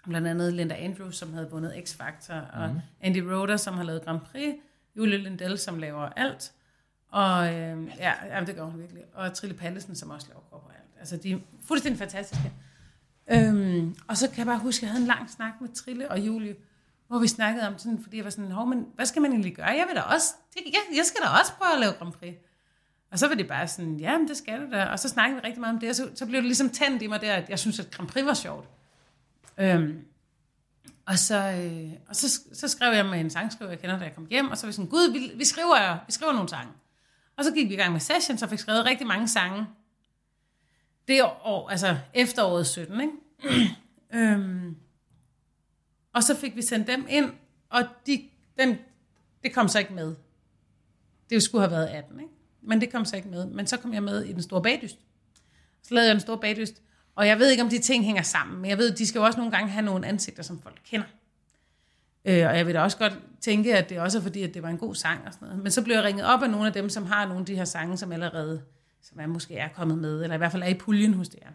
blandt andet Linda Andrews, som havde vundet X-Factor, og Mhm. Andy Roder, som har lavet Grand Prix, Julie Lindell, som laver alt, og øh, ja, ja, det gør hun virkelig, og Trille Pallesen, som også laver kropper og alt. Altså, de er fuldstændig fantastiske. Øhm, og så kan jeg bare huske, at jeg havde en lang snak med Trille og Julie, hvor vi snakkede om sådan, fordi jeg var sådan, Hov, men hvad skal man egentlig gøre? Jeg vil da også, det, jeg, jeg skal da også prøve at lave Grand Prix. Og så var det bare sådan, ja, men det skal du da. Og så snakkede vi rigtig meget om det, og så, så blev det ligesom tændt i mig der, at jeg synes, at Grand Prix var sjovt. Øhm, og så, øh, og så, så skrev jeg med en sangskriver, jeg kender, da jeg kom hjem, og så var vi sådan, gud, vi, vi, skriver, vi skriver nogle sange. Og så gik vi i gang med sessions, og fik skrevet rigtig mange sange. Det år, altså efteråret 17, ikke? øhm, og så fik vi sendt dem ind, og de, dem, det kom så ikke med. Det skulle have været 18, ikke? Men det kom så ikke med. Men så kom jeg med i den store bagdyst. Så lavede jeg den store bagdyst. Og jeg ved ikke, om de ting hænger sammen, men jeg ved, de skal jo også nogle gange have nogle ansigter, som folk kender. Øh, og jeg vil da også godt tænke, at det også er fordi, at det var en god sang og sådan noget. Men så blev jeg ringet op af nogle af dem, som har nogle af de her sange, som allerede, som er måske er kommet med, eller i hvert fald er i puljen hos DR.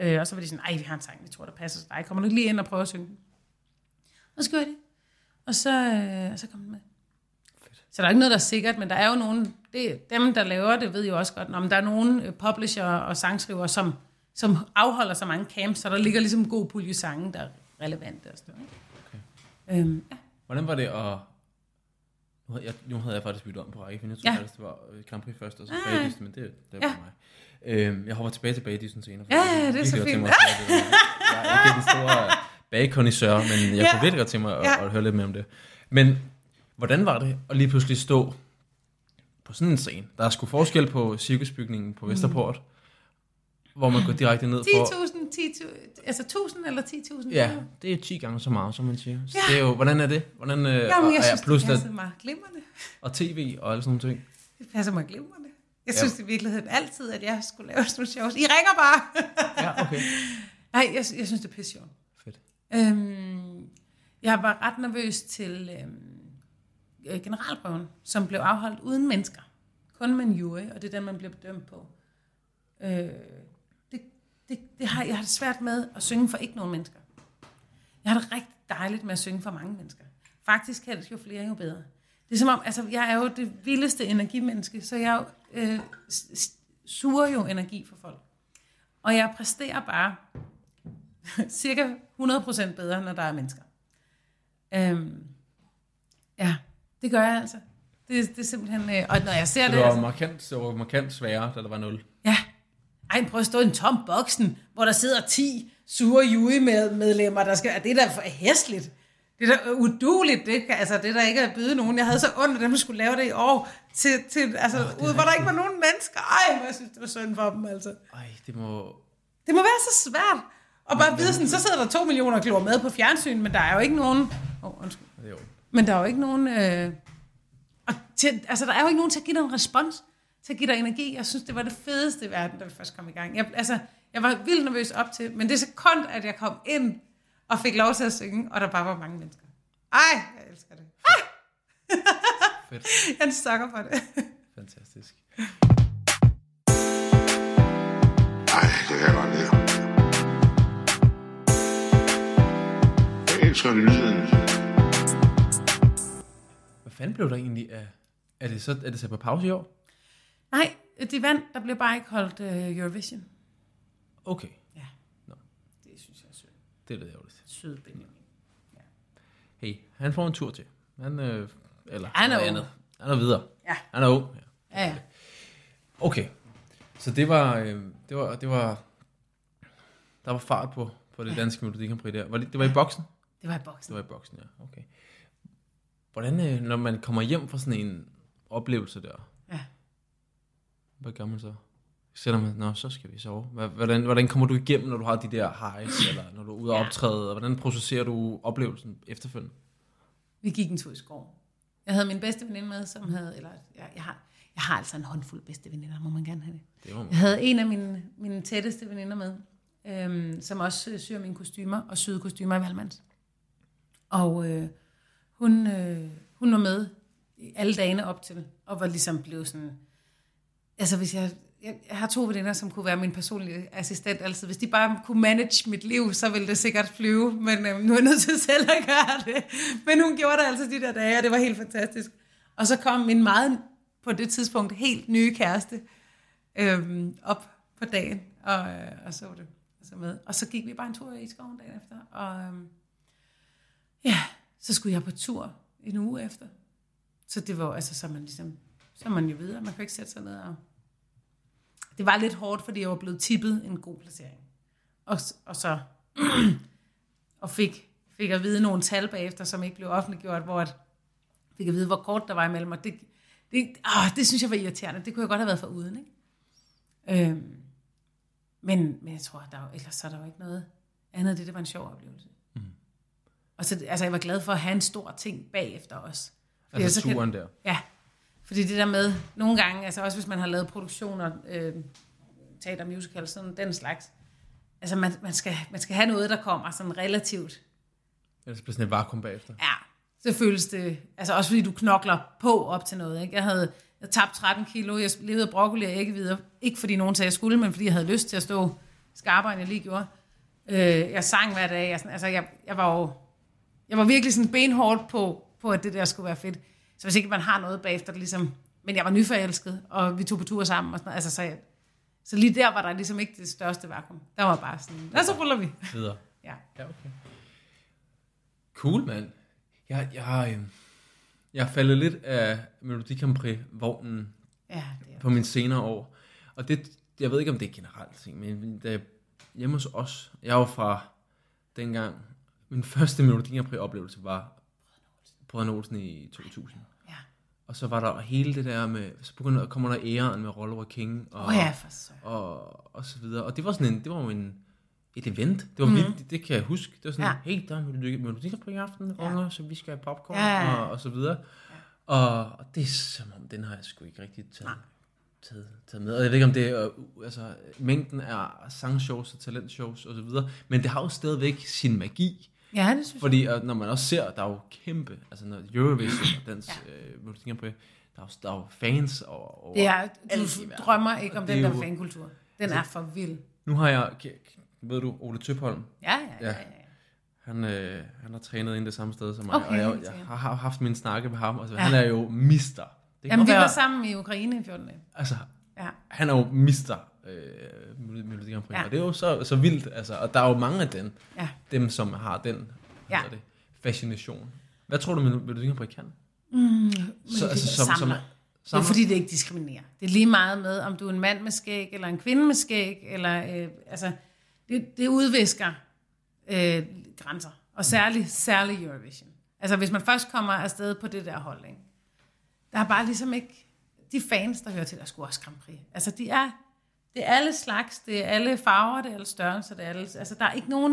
Øh, og så var de sådan, ej, vi har en sang, vi tror, der passer til dig. Kommer du ikke lige ind og prøve at synge den? Og så gjorde det. Og så, øh, og så kom den med. Så der er ikke noget, der er sikkert, men der er jo nogen, det, dem der laver det, ved jo også godt, om der er nogen øh, publisher og sangskriver, som, som afholder så mange camps, så der ligger ligesom god pulje sange, der er relevante og sådan noget. Øhm, ja. Hvordan var det at... Nu havde jeg, nu havde jeg faktisk byttet om på rækkefølgen. Jeg tror Ja. ja. det var øh, Grand Prix først, og så Ah. bagdysten, men det, det var Ja. mig. Øhm, jeg hopper tilbage til bagdysten senere. Ja, jeg ja, det er så fint. mig at høre det. Jeg er ikke den store bagkondisør, men jeg Ja. kunne virkelig godt tænke mig at, Ja. at høre lidt mere om det. Men hvordan var det at lige pludselig stå på sådan en scene? Der er sgu forskel på cirkusbygningen på Vesterport, hvor man går direkte ned for... 10.000, 10.000, altså 1.000 eller 10.000? Ja, det er 10 gange så meget, som man siger. Så Ja. det er jo, hvordan er det? Hvordan, øh, Jamen, jeg og, synes, plus det passer mig glimrende. og tv og alle sådan nogle ting. Det passer mig glimrende. Jeg Ja. synes i virkeligheden altid, at jeg skulle lave sådan nogle shows. I ringer bare! Ja, okay. Nej, jeg, jeg synes, det er pisse. Fedt. Øhm, jeg var ret nervøs til øhm, øh, generalprøven, som blev afholdt uden mennesker. Kun med en jury, og det er den, man bliver bedømt på. Øh, det, det, det har, jeg har det svært med at synge for ikke nogen mennesker. Jeg har det rigtig dejligt med at synge for mange mennesker. Faktisk helst jo flere, jo bedre. Det er som om, altså jeg er jo det vildeste energimenneske, så jeg jo, øh, suger jo energi for folk. Og jeg præsterer bare cirka 100% bedre, når der er mennesker. Øhm, ja, det gør jeg altså. Det, det er simpelthen... Øh, og når jeg ser Så det... det var Altså, markant, det var markant sværere, da der var 0. ja. Ej, prøv at stå i en tom boksen, hvor der sidder 10 sure jury-medlemmer, der skal... Er det der for hæsligt? Det er da uduligt, det, altså, det er der ikke at byde nogen. Jeg havde så ondt af dem, skulle lave det i år, til, til, altså, oh, ud, hvor der ikke var nogen mennesker. Ej, jeg synes, det var synd for dem, altså. Ej, det må... Det må være så svært. Og bare vide sådan, så sidder der to millioner og glor med på fjernsyn, men der er jo ikke nogen... Åh, oh, undskyld. Er jo. Men der er jo ikke nogen... Øh, og til, altså, der er jo ikke nogen til at give dig en respons, til at give dig energi. Jeg synes, det var det fedeste i verden, da vi først kom i gang. Jeg, altså, jeg var vildt nervøs op til, men det sekund, at jeg kom ind og fik lov til at synge, og der bare var mange mennesker. Ej, jeg elsker det. Fedt. Jeg er en sukker for det. Fantastisk. Ej, det kan jeg godt lide. Jeg elsker lyden. Hvad fanden blev der egentlig af... Er det så, er det så på pause i år? Nej, de vandt. Der blev bare ikke holdt uh, Eurovision. Okay, Ja. Nå. Det synes jeg er sødt. det er lidt ærgerligt. Sød Benjamin. Hey, han får en tur til. Han, øh, eller Han er andet. Han er videre. Ja. Han er ung. Ja. Ja, ja. Okay. Så det var, øh, det var, det var, der var fart på, på det danske Melodi Grand Prix der. Var det, det var i boksen? Det var i boksen. Det var i boksen, ja. Okay. Hvordan, øh, når man kommer hjem fra sådan en oplevelse der, Ja. Hvad gør man så? Sætter man, nå, så skal vi sove. Hvordan, hvordan kommer du igennem, når du har de der highs, eller når du er ude og optræde, og hvordan processerer du oplevelsen efterfølgende? Vi gik en tur i skov. Jeg havde min bedste veninde med, som havde, eller jeg, jeg, har, Jeg har altså en håndfuld bedste veninder, må man gerne have det. Det var Jeg havde en af mine, mine tætteste veninder med, øhm, som også øh, syr mine kostymer og syede kostymer i Valmands. Og øh, hun, øh, hun var med alle dagene op til, og var ligesom blevet sådan... Altså hvis jeg... Jeg, jeg har to veninder, som kunne være min personlige assistent. Altså, hvis de bare kunne manage mit liv, så ville det sikkert flyve. Men øh, nu er jeg nødt til selv at gøre det. Men hun gjorde det altså de der dage, og det var helt fantastisk. Og så kom min meget, på det tidspunkt, helt nye kæreste øhm, op på dagen og, øh, og så det så med. Og så gik vi bare en tur i skoven dagen efter. Og øhm, ja, så skulle jeg på tur en uge efter. Så det var altså, så man ligesom, så er man jo videre. Man kan ikke sætte sig ned og... Det var lidt hårdt, fordi jeg var blevet tippet en god placering. Og, og så... og fik, fik at vide nogle tal bagefter, som ikke blev offentliggjort, hvor at, fik at vide, hvor kort der var imellem mig. Det, det, ah, det synes jeg var irriterende. Det kunne jeg godt have været for uden, ikke? Øhm, men, men jeg tror, der var, ellers så er der jo ikke noget andet det. Det var en sjov oplevelse. Mm. Og så, altså, jeg var glad for at have en stor ting bagefter os. Altså så kan- turen der. Ja, fordi det der med, nogle gange, altså også hvis man har lavet produktioner, øh, teater, musical, sådan den slags, altså man, man, skal, man skal have noget, der kommer sådan relativt, Ellers bliver sådan et vakuum bagefter. ja, så føles det, altså også fordi du knokler på op til noget, ikke? Jeg havde jeg tabt 13 kilo, jeg levede af broccoli og æggevidere, ikke fordi nogen sagde, jeg skulle, men fordi jeg havde lyst til at stå skarpere, end jeg lige gjorde. Øh, jeg sang hver dag, jeg, sådan, altså jeg, jeg var jo, jeg var virkelig sådan benhårdt på, på, at det der skulle være fedt. Så hvis ikke man har noget bagefter, det ligesom, men jeg var nyforelsket, og vi tog på tur sammen, og sådan noget, altså så, jeg, så lige der var der ligesom ikke det største vakuum. Der var bare sådan, og så ruller vi. Videre. Ja. Ja, okay. Cool, mand. Jeg, jeg, øh, jeg faldet lidt af Melodi Grand Prix-vognen Ja, det er. på mine senere år. Og det, jeg ved ikke, om det er generelt ting, men da jeg, hjemme hos os, jeg var fra dengang, min første Melodi Grand Prix-oplevelse var Brødrene Olsen i 2000. Ja. Og så var der hele det der med, så begyndte, kommer der æren med Oliver King og, oh, ja, for så. og, og så videre. Og det var sådan en, det var jo en, et event. Det var mm. vildt, det, det, kan jeg huske. Det var sådan, Ja. ja. hey, der er Melodi Melodi Grand Prix i aften, Ja. unger, så vi skal have popcorn Ja, ja, ja. og, og så videre. Og, og det er som om, den har jeg sgu ikke rigtig taget, taget, taget med. Og jeg ved ikke, om det er uh, altså, mængden af sangshows og talentshows og så videre, men det har jo stadigvæk sin magi. Ja, det synes Fordi at når man også ser, der er jo kæmpe, altså når Eurovision og dens ja. øh, Grand Prix, der er jo, der er jo fans over, over Det er, du drømmer ikke om Og den er der jo- fankultur. Den er for vild. Nu har jeg, ved du, Ole Tøpholm, Ja, ja, ja. Ja. han, øh, han har trænet ind det samme sted som mig, Okay, og jeg, jeg sikkert. har, haft min snakke med ham, altså, Ja. han er jo mister. Det Jamen, vi godt var være, sammen i Ukraine i 14 dage. altså, Ja. han er jo mister øh, Melodi Grand Prix, Ja. og det er jo så, så vildt, altså, og der er jo mange af dem, Ja. dem som har den, Ja. det, fascination. Hvad tror du, Melodi Grand Prix kan? Men Så, altså, som, som, samler. Det er samler? fordi, det ikke diskriminerer. Det er lige meget med, om du er en mand med skæg, eller en kvinde med skæg, eller, øh, altså, det, det udvisker øh, grænser. Og særligt, særligt Eurovision. Altså, hvis man først kommer afsted på det der hold, ikke? der er bare ligesom ikke, de fans, der hører til, der skulle også Grand Prix. Altså, de er, det er alle slags, det er alle farver, det er alle størrelser, det er alle, altså, der er ikke nogen,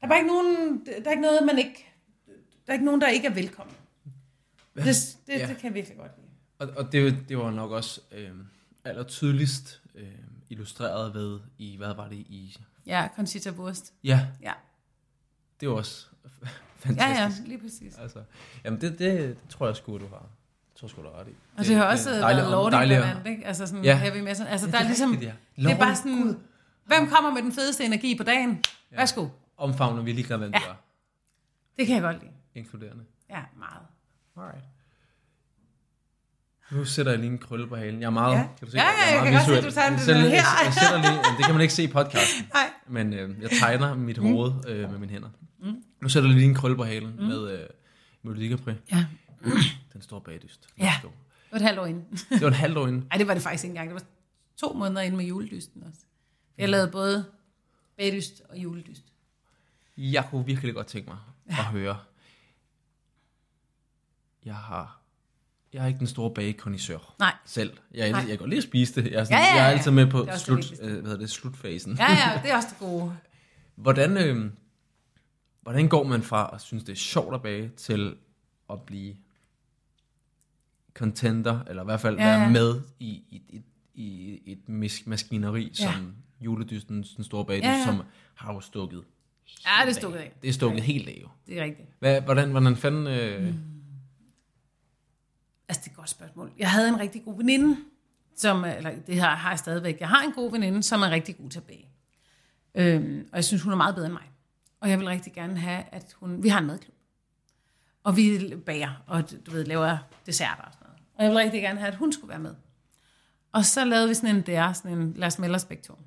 der er bare ikke nogen, der er ikke noget, man ikke, der er ikke nogen, der ikke er velkommen. Det, det, Ja. det kan jeg virkelig godt lide. Og, og det, det var nok også øh, aller tydeligst øh, illustreret ved i, hvad var det i... Ja, Conchita Wurst. Ja, Ja, det var også ja, fantastisk. ja lige præcis. Altså, jamen det, det, det tror jeg sgu, du har. Det tror jeg sgu, du ret i. Og det har også er været Lordi at- blandt ikke? Altså sådan Ja. heavy metal. Altså, Ja, der det er er ligesom, rigtigt, ja. det er bare sådan, hvem kommer med den fedeste energi på dagen? Værsgo. Omfavner vi lige hvem Ja. du er. Det kan jeg godt lide. Inkluderende. Ja, meget. Alright. Nu sætter jeg lige en krølle på halen. Jeg er meget, Ja. kan du se? Ja, ja, er jeg meget kan godt se, visuel. du tager den Jeg her. Jeg, jeg sætter lige, det kan man ikke se i podcasten, Nej. men øh, jeg tegner mit hoved øh, med mine hænder. Mm. Nu sætter jeg lige en krølle på halen mm. med øh, Melodi Grand Prix. Ja, Den store bagdyst. Ja. Det var et halvt år inden. Det var en halvt år inden. Nej, det var det faktisk ikke engang. Det var to måneder inden med juledysten også. Jeg lavede både bagdyst og juledyst. Jeg kunne virkelig godt tænke mig at høre. Jeg har, jeg er ikke den store bagekondisør Nej. selv. Jeg, Nej. jeg kan godt lide at spise det. Jeg er, sådan, Ja, ja, jeg er ja. altid med på det slut, øh, hvad hedder det, slutfasen. Ja, ja, det er også det gode. Hvordan, øh, hvordan går man fra at synes, det er sjovt at bage, til at blive contender, eller i hvert fald Ja, ja. ja. være med i, i, i, i et mas- maskineri, Ja. ja. som juledysten, den store bagdyst, Ja, ja, ja. ja. som har jo stukket. Ja, det er stukket af. Det er stukket helt af jo. Det er rigtigt. Hvad, hvordan, hvordan fanden... Øh, Mm. Altså, det er et godt spørgsmål. Jeg havde en rigtig god veninde, som, eller det her har jeg stadigvæk. Jeg har en god veninde, som er rigtig god til at bage. Øhm, og jeg synes, hun er meget bedre end mig. Og jeg vil rigtig gerne have, at hun... Vi har en madklub. Og vi bager, og du ved, laver desserter og sådan. Og jeg vil rigtig gerne have, at hun skulle være med. Og så lavede vi sådan en der, sådan en Lars Mellers begge to.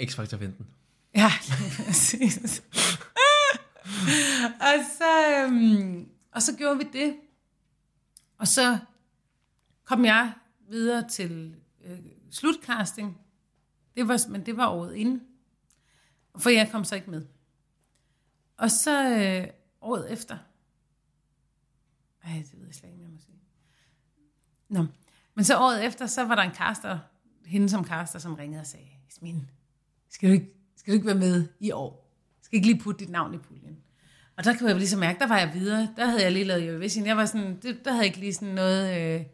X-Factor 15. Ja, lige præcis. og, så, øhm, og så gjorde vi det. Og så kom jeg videre til øh, slutcasting. Det var, men det var året inden. For jeg kom så ikke med. Og så øh, året efter. Ej, det ved jeg slet ikke, hvad jeg må sige. Nå. Men så året efter, så var der en caster, hende som caster, som ringede og sagde, Ismin, skal du ikke, skal du ikke være med i år? Skal ikke lige putte dit navn i puljen? Og der kan jeg ligesom mærke, der var jeg videre. Der havde jeg lige lavet Eurovision. Jeg var sådan, det, der havde jeg ikke lige sådan noget øh,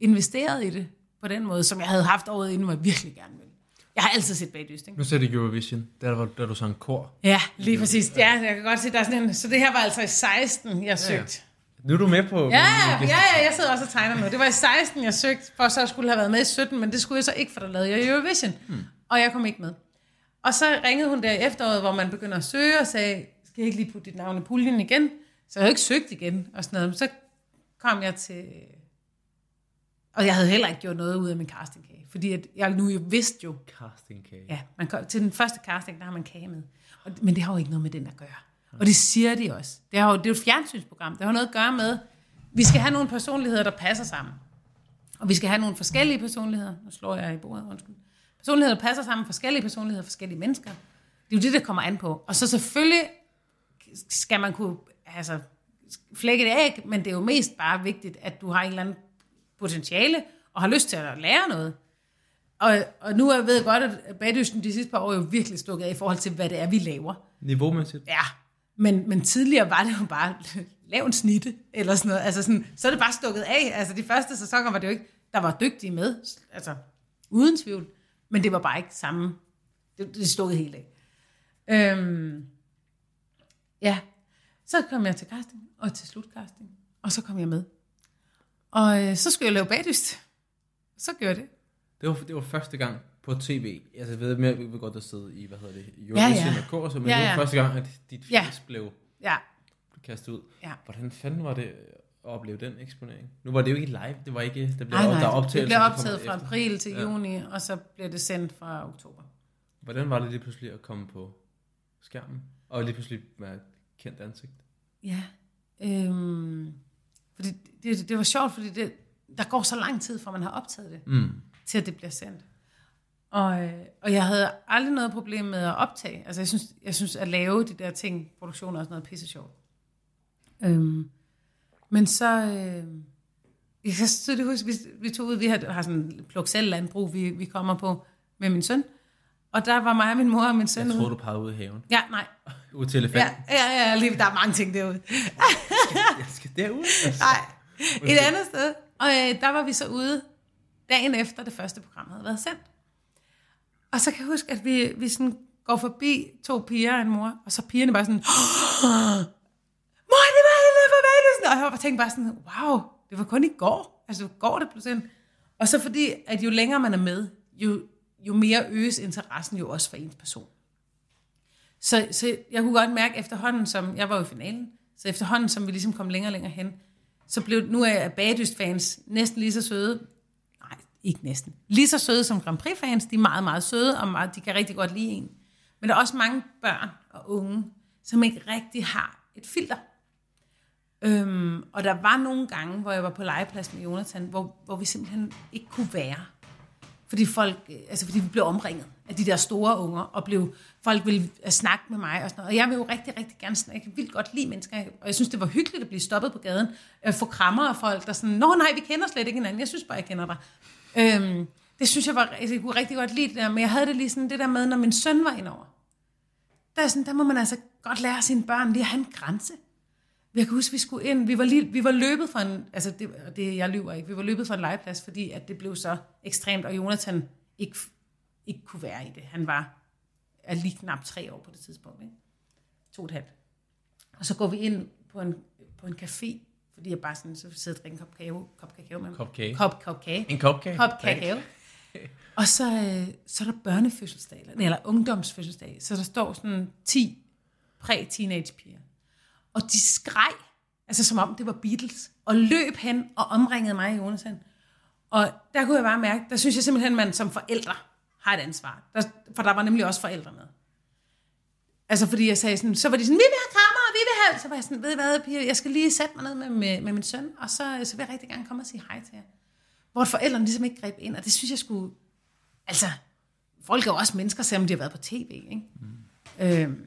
investeret i det på den måde, som jeg havde haft året inden, hvor jeg virkelig gerne ville. Jeg har altid set bagdyst, ikke? Nu ser det Eurovision. Der var der du sang kor. Ja, lige præcis. Ja, jeg kan godt se, der er sådan en... Så det her var altså i 16, jeg søgte. Nu er du med på... Ja, ja, ja, jeg sidder også og tegner nu. Det var i 16, jeg søgte, for så skulle have været med i 17, men det skulle jeg så ikke, for der lavede jeg Eurovision. Hmm. Og jeg kom ikke med. Og så ringede hun der i efteråret, hvor man begynder at søge, og sagde, skal jeg ikke lige putte dit navn i puljen igen? Så jeg havde ikke søgt igen, og sådan noget. Men så kom jeg til... Og jeg havde heller ikke gjort noget ud af min castingkage, fordi at jeg nu jo vidste jo, Casting kage. Ja, man kom, til den første casting, der har man kage med. Og, men det har jo ikke noget med den at gøre. Og det siger de også. Det, har jo, det er jo et fjernsynsprogram. Det har noget at gøre med, vi skal have nogle personligheder, der passer sammen. Og vi skal have nogle forskellige personligheder. Nu slår jeg i bordet, undskyld. Personligheder, der passer sammen. Forskellige personligheder, forskellige mennesker. Det er jo det, der kommer an på. Og så selvfølgelig skal man kunne altså, flække det af, men det er jo mest bare vigtigt, at du har en eller anden potentiale, og har lyst til at lære noget. Og, og nu ved jeg godt, at bagdysten de sidste par år er jo virkelig stukket af i forhold til, hvad det er, vi laver. Niveaumæssigt. Ja, men, men tidligere var det jo bare, lav en snitte, eller sådan noget. Altså sådan, så er det bare stukket af. Altså de første sæsoner var det jo ikke, der var dygtige med, altså uden tvivl. Men det var bare ikke samme, det, det stukket helt af. Øhm, ja, så kom jeg til casting, og til slutcasting, og så kom jeg med. Og øh, så skulle jeg lave bagdyst. Så gjorde jeg det. Det var, det var første gang på tv. Altså, jeg ved, jeg vil godt have siddet i, hvad hedder det, Eurovision Ja, ja. og kor, så, men Ja, det var ja. første gang, at dit fjes Ja. blev Ja, kastet ud. Ja. Hvordan fanden var det at opleve den eksponering? Nu var det jo ikke live, det var ikke, der blev nej, der er nej, det blev der optaget fra efter. april til Ja. juni, og så blev det sendt fra oktober. Hvordan var det lige pludselig at komme på skærmen, og lige pludselig være et kendt ansigt? Ja. Øhm, fordi det, det var sjovt, fordi det, der går så lang tid, fra man har optaget det, Mm. Til at det bliver sendt. Og, øh, og jeg havde aldrig noget problem med at optage. Altså jeg synes, jeg synes at lave de der ting, produktioner og sådan noget, pisse sjovt. Øhm, men så, øh, jeg kan tydeligt huske, vi, vi tog ud, vi har, har sådan en pluk selv landbrug, vi, vi kommer på med min søn. Og der var mig og min mor og min søn Jeg troede, du pegede ud i haven. Ja, nej. Ud til elefanten. Ja, ja, ja, lige, der er mange ting derude. Jeg skal derud. Altså. Nej, et andet sted. Og øh, der var vi så ude dagen efter det første program havde været sendt. Og så kan jeg huske, at vi, vi sådan går forbi to piger og en mor, og så pigerne bare sådan, mor, det var hele for Valesen. Og jeg var bare tænkt bare sådan, wow, det var kun i går. Altså, går det pludselig. Og så fordi, at jo længere man er med, jo, jo mere øges interessen jo også for ens person. Så, så jeg kunne godt mærke efterhånden, som jeg var jo i finalen, så efterhånden, som vi ligesom kom længere og længere hen, så blev nu er Bagedyst-fans næsten lige så søde. Ikke næsten. Lige så søde som Grand Prix-fans. De er meget, meget søde, og meget, de kan rigtig godt lide en. Men der er også mange børn og unge, som ikke rigtig har et filter. Øhm, og der var nogle gange, hvor jeg var på legeplads med Jonathan, hvor, hvor vi simpelthen ikke kunne være. Fordi folk, øh, altså fordi vi blev omringet af de der store unger, og blev, folk ville øh, snakke med mig og sådan noget. Og jeg vil jo rigtig, rigtig gerne snakke. Jeg kan vildt godt lide mennesker, og jeg synes, det var hyggeligt at blive stoppet på gaden, at få krammer af folk, der sådan, nå nej, vi kender slet ikke hinanden, jeg synes bare, jeg kender dig. Øhm, det synes jeg var, altså, jeg kunne rigtig godt lide det der, men jeg havde det lige sådan det der med, når min søn var indover. Der, er sådan, der må man altså godt lære sine børn lige at have en grænse. Jeg kan huske, vi skulle ind, vi var, lige, vi var løbet fra en, altså det, det, jeg lyver ikke, vi var løbet fra en legeplads, fordi at det blev så ekstremt, og Jonathan ikke, ikke kunne være i det. Han var er lige knap tre år på det tidspunkt, ikke? To og et halvt. Og så går vi ind på en, på en café, fordi jeg bare sådan, så sidder og drikker en kop kakao, kop kakao med Kop kage. Kop, kop kage. En kop kage? Kop kakao. Og så, øh, så er der børnefødselsdag, eller, eller ungdomsfødselsdag. Så der står sådan 10 præ-teenage piger. Og de skreg, altså som om det var Beatles, og løb hen og omringede mig og Jonathan. Og der kunne jeg bare mærke, der synes jeg simpelthen, man som forældre har et ansvar. Der, for der var nemlig også forældre med. Altså fordi jeg sagde sådan, så var de sådan, vi vil have have... Så var jeg sådan, ved I hvad, piger, jeg skal lige sætte mig ned med, med, med min søn, og så, så vil jeg rigtig gerne komme og sige hej til jer. Hvor forældrene ligesom ikke greb ind, og det synes jeg skulle... Altså, folk er jo også mennesker, selvom de har været på tv, ikke? Mm. Øhm,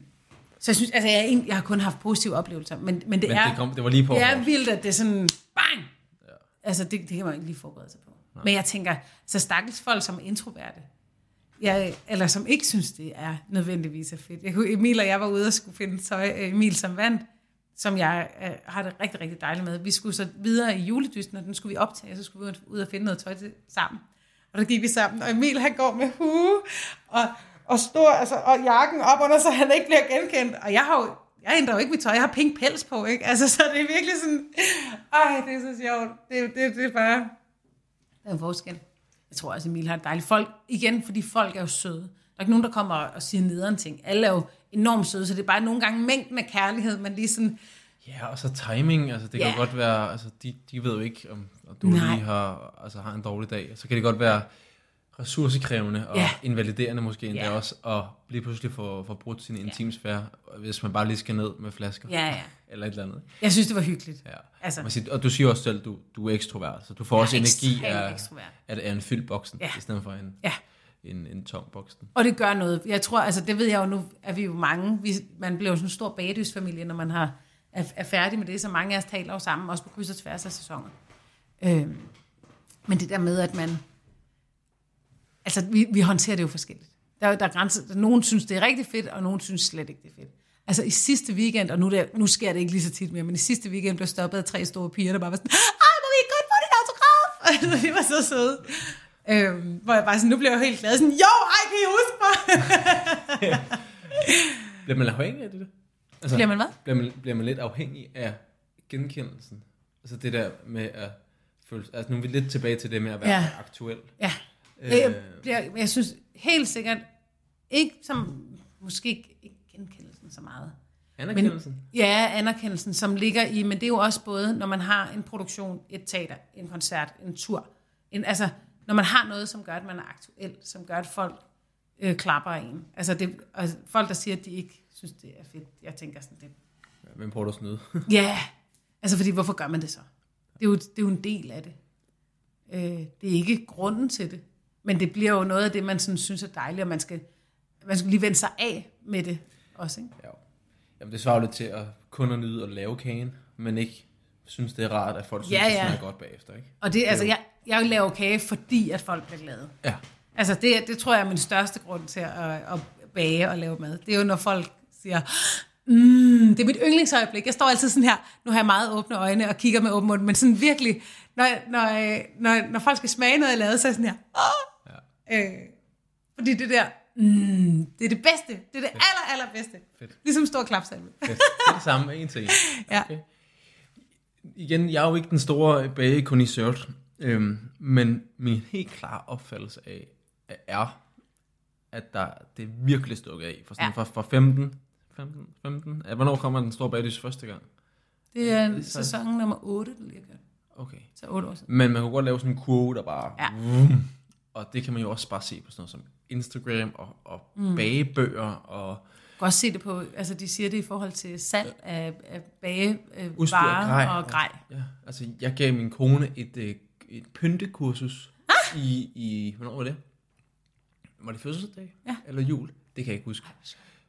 så jeg synes, altså jeg, en- jeg har kun haft positive oplevelser, men, men det Men er... det, kom, det var lige på. Det er vildt, at det er sådan, bang! Ja. Altså, det, det kan man ikke lige forberede sig på. Nej. Men jeg tænker, så stakkels folk som er introverte, jeg, eller som ikke synes, det er nødvendigvis er fedt. Jeg Emil og jeg var ude og skulle finde tøj. Øh, Emil som vandt, som jeg øh, har det rigtig, rigtig dejligt med. Vi skulle så videre i juledysten, og den skulle vi optage, og så skulle vi ud og finde noget tøj til, sammen. Og der gik vi sammen, og Emil han går med hue, og, og stor, altså, og jakken op under, så han ikke bliver genkendt. Og jeg har jo, jeg ændrer jo ikke mit tøj, jeg har pink pels på, ikke? Altså, så det er virkelig sådan, ej, det er så sjovt. Det, det, det er bare, der er en forskel. Jeg tror også, Emil har et dejligt folk. Igen, fordi folk er jo søde. Der er ikke nogen, der kommer og siger nederen ting. Alle er jo enormt søde, så det er bare nogle gange mængden af kærlighed, man lige sådan, Ja, og så timing, altså det kan Ja. jo godt være, altså de, de ved jo ikke, om, om du Nej. lige har, altså, har en dårlig dag. Så kan det godt være ressourcekrævende og Ja. invaliderende måske endda Ja. også, og lige pludselig få, få brudt sin intimsfære, hvis man bare lige skal ned med flasker. ja, ja. Eller et eller andet. Jeg synes, det var hyggeligt. Ja. Altså. Man siger, og du siger også selv, du, du er ekstrovert, så du får er også energi af, af, af en fyldt boksen, Ja. i stedet for en, Ja. en, en tom boksen. Og det gør noget. Jeg tror, altså det ved jeg jo nu, er vi jo mange. Vi, man bliver jo sådan en stor bagdysfamilie, når man har, er, er færdig med det, så mange af os taler jo sammen, også på kryds og tværs af sæsoner. Øhm, men det der med, at man... Altså, vi, vi håndterer det jo forskelligt. Der, er der er grænser. Nogen synes, det er rigtig fedt, og nogen synes slet ikke, det er fedt. Altså i sidste weekend, og nu, er det, nu sker det ikke lige så tit mere, men i sidste weekend blev stoppet af tre store piger, der bare var sådan, ej, må vi ikke godt få din autograf? Altså, de var så søde. Øhm, hvor jeg bare sådan, nu bliver jeg jo helt glad. Sådan, jo, ej, kan I huske mig? Bliver man afhængig af det? Altså, Bliver man hvad? Bliver man, bliver man lidt afhængig af genkendelsen? Altså det der med at føle... Altså nu er vi lidt tilbage til det med at være ja. aktuel. Ja. Øh. Jeg, bliver, jeg synes helt sikkert, ikke som, måske ikke, ikke genkendelsen så meget. Anerkendelsen? Ja, anerkendelsen, som ligger i, men det er jo også både, når man har en produktion, et teater, en koncert, en tur. En, altså, når man har noget, som gør, at man er aktuel, som gør, at folk øh, klapper af en. Altså, det, altså, folk, der siger, at de ikke synes, det er fedt, jeg tænker sådan, det, Ja, Hvem prøver du at snyde? Ja, altså fordi hvorfor gør man det så? Det er jo, det er jo en del af det. Øh, det er ikke grunden til det. Men det bliver jo noget af det, man sådan synes er dejligt, og man skal, man skal lige vende sig af med det også. Ikke? ja. Jamen det svarer lidt til at kun at nyde at lave kagen, men ikke synes, det er rart, at folk synes, Ja, ja, ja. ja. det smager godt bagefter. Ikke? Og det, altså, jeg, jeg laver kage, fordi at folk bliver glade. Ja. Altså det, det tror jeg er min største grund til at, at bage og lave mad. Det er jo, når folk siger, mm, det er mit yndlingsøjeblik. Jeg står altid sådan her, nu har jeg meget åbne øjne og kigger med åben mund, men sådan virkelig, når, når, når, når folk skal smage noget, jeg lavede, så er jeg sådan her, Åh! Ja. Øh, fordi det der, mm, det er det bedste. Det er det aller, aller bedste. Fedt. Ligesom stor klapsalve. Fedt. Det er det samme, en til en. Ja. Okay. Igen, jeg er jo ikke den store bagekondisør, øhm, men min helt klare opfattelse af er, at der, det er virkelig stukket af. For sådan Ja. ja. fra, fra 15, 15, 15, ja, hvornår kommer den store bagdys første gang? Det er Det er så- sæson nummer 8, der lige har kørt. Okay. Så 8 år siden. Men man kunne godt lave sådan en kurve, der bare... Ja. Vum, og det kan man jo også bare se på sådan noget som Instagram og, og mm. bagebøger og Du kan også se det på, altså de siger det i forhold til salg af, af bagevarer øh, og grej. og grej. Ja, altså jeg gav min kone et, øh, et pyntekursus ah! i, i, hvornår var det? Var det fødselsdag? Ja. Eller jul? Det kan jeg ikke huske.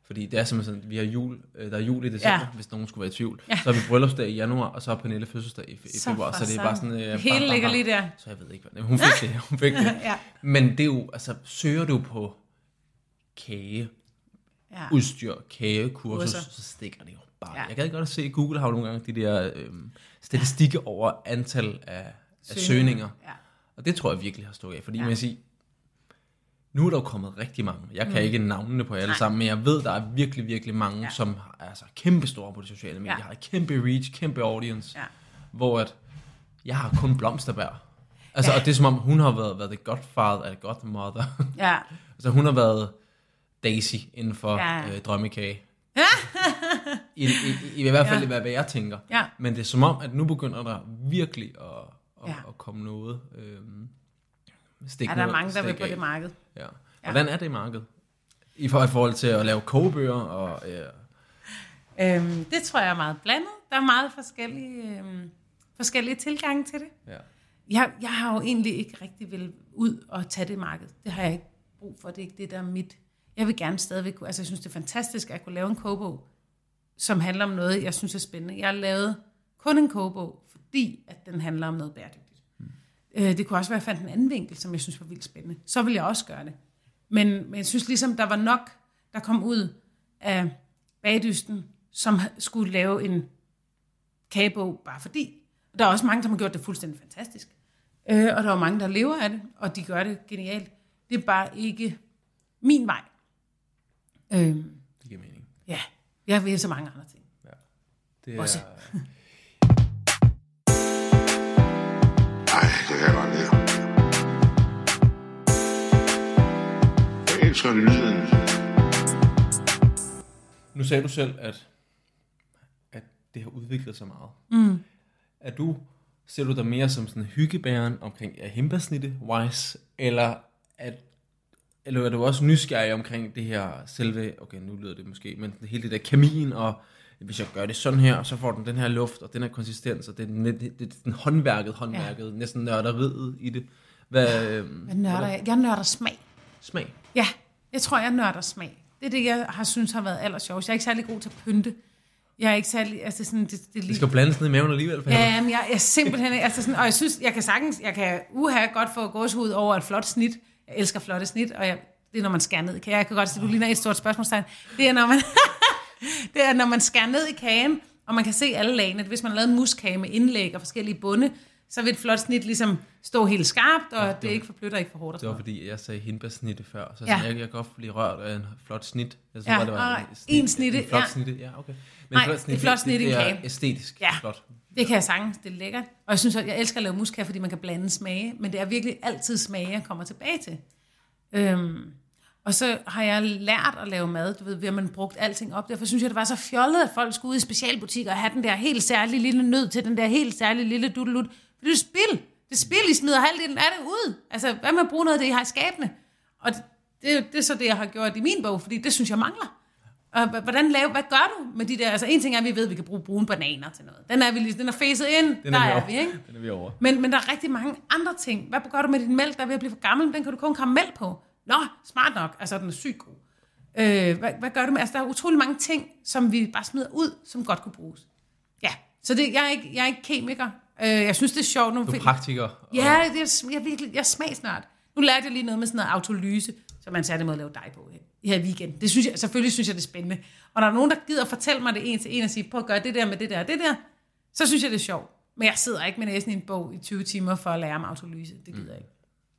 Fordi det er simpelthen sådan, vi har jul, øh, der er jul i december, Ja. ja. hvis nogen skulle være i tvivl. Ja. Så har vi bryllupsdag i januar, og så har Pernille fødselsdag i, i Så februar. for Så det er bare sådan... Øh, Det hele ligger lige der. Så jeg ved ikke, hvad Hun fik det, hun fik det. Ja. Men det er jo, altså, søger du på kage, Ja. udstyr, kagekursus, Kurser. så stikker det jo bare, Ja. ja. jeg gad godt at se, Google har jo nogle gange de der øhm, statistikker over antal af, af søgninger. Ja. Og det tror jeg virkelig har stået af, fordi Ja. ja. man siger, nu er der jo kommet rigtig mange. Jeg kan mm. ikke navnene på alle Nej. sammen, men jeg ved, der er virkelig, virkelig mange, Ja. som er altså kæmpe store på de sociale medier, Ja. har kæmpe reach, kæmpe audience, Ja. hvor at jeg har kun blomsterbær. Altså, Ja. og det er som om, hun har været, været the godfather, eller godmother. ja. altså, hun har været Daisy inden for Ja. øh, drømmekage. I, i, i, I hvert fald, Ja. hvad, hvad jeg tænker. Ja. Men det er som om, at nu begynder der virkelig at, at, ja. at komme noget. Øhm, stik Er der er noget- mange, der vil på af. det marked. Ja. Hvordan er det i markedet? I for- i forhold til at lave kogebøger og... Øh, Øhm, det tror jeg er meget blandet. Der er meget forskellige, øhm, forskellige tilgange til det. ja. Jeg, jeg har jo egentlig ikke rigtig vil ud og tage det marked. Det har jeg ikke brug for. Det er ikke det, der er mit. Jeg vil gerne stadigvæk kunne... Altså, jeg synes, det er fantastisk at kunne lave en kogebog, som handler om noget, jeg synes er spændende. Jeg har lavet kun en kogebog, fordi at den handler om noget bæredygtigt. Øh, det kunne også være, at jeg fandt en anden vinkel, som jeg synes var vildt spændende. Så vil jeg også gøre det. Men, men jeg synes ligesom, der var nok, der kom ud af bagdysten, som skulle lave en kagebog, bare fordi. Der er også mange, som har gjort det fuldstændig fantastisk. Øh, og der er mange, der lever af det, og de gør det genialt. Det er bare ikke min vej. Øh, Det giver mening. ja, jeg vil så mange andre ting. Det Også. er, Ej, det kan jeg godt lide. Jeg elsker lyden. nu sagde du selv, at, at det har udviklet sig meget. Mm. Er du, ser du dig mere som sådan hyggebæren omkring ja, himbasnitte wise, eller, at, eller er du også nysgerrig omkring det her selve, okay, nu lyder det måske, men hele det der kemien, og hvis jeg gør det sådan her, så får den den her luft, og den her konsistens, og det er den, det, det, det, den håndværket, håndværket, ja. næsten nørderiet i det. Hvad, øhm, Jeg nørder, jeg, jeg nørder smag. smag? Ja, jeg tror, jeg nørder smag. Det er det, jeg har synes har været allersjovest. Jeg er ikke særlig god til at pynte. Jeg er ikke særlig... Altså sådan, det, det, Det lige, skal blandes ned i maven alligevel. Pernille. Ja, men jeg er simpelthen... Altså sådan, og jeg synes, jeg kan sagtens... Jeg kan uha godt få gåshud over et flot snit. Jeg elsker flotte snit, og jeg, det er, når man skærer ned. Jeg kan godt se, du ligner et stort spørgsmålstegn. Det er, når man, det er, når man skærer ned i kagen, og man kan se alle lagene. Hvis man har lavet en muskage med indlæg og forskellige bunde, så vil et flot snit ligesom stå helt skarpt, og det ikke forflytter ikke for hårdt. Det var fordi, jeg sagde hindbærsnitte før, så Ja. ja. jeg, jeg kan godt blive rørt af en flot snit. Jeg synes Ja, bare, det var og en snitte, En flot ja. snitte, ja, okay. Men Nej, flot snit i en det, det kage. er æstetisk Ja. flot. Det kan jeg sagtens, det er lækkert. Og jeg synes, at jeg elsker at lave muskage, fordi man kan blande smage, men det er virkelig altid smage, jeg kommer tilbage til. Øhm, og så har jeg lært at lave mad, du ved, ved at man brugt alting op. Derfor synes jeg, det var så fjollet, at folk skulle ud i specialbutikker og have den der helt særlige lille nød til den der helt særlige lille dudelut. For det er spild. Det er spild, I smider halvdelen af det ud. Altså, hvad med at bruge noget af det, I har i skabene? Og det, det, er så det, jeg har gjort i min bog, fordi det synes jeg mangler. Og hvordan lave, hvad gør du med de der, altså en ting er, at vi ved, at vi kan bruge brune bananer til noget. Den er vi lige, den er facet ind, Den der er, vi er over. vi, ikke? Den er vi over. Men, men der er rigtig mange andre ting. Hvad gør du med din mælk, der er ved at blive for gammel? Den kan du kun karamel på. Nå, smart nok. Altså, den er sygt god. Øh, hvad, hvad gør du med? Altså, der er utrolig mange ting, som vi bare smider ud, som godt kunne bruges. Ja, så det, jeg, er ikke, jeg er ikke kemiker. Øh, jeg synes, det er sjovt. Nu Du er praktiker. og- Ja, det jeg, er virkelig, jeg er smagsnørd. Nu lærte jeg lige noget med sådan noget autolyse, som man særlig måde at lave dej på her i weekenden. Det synes jeg, selvfølgelig synes jeg, det er spændende. Og når der er nogen, der gider fortælle mig det en til en og sige, prøv at gøre det der med det der og det der, så synes jeg, det er sjovt. Men jeg sidder ikke med næsen i en bog i 20 timer for at lære om autolyse. Det gider jeg ikke.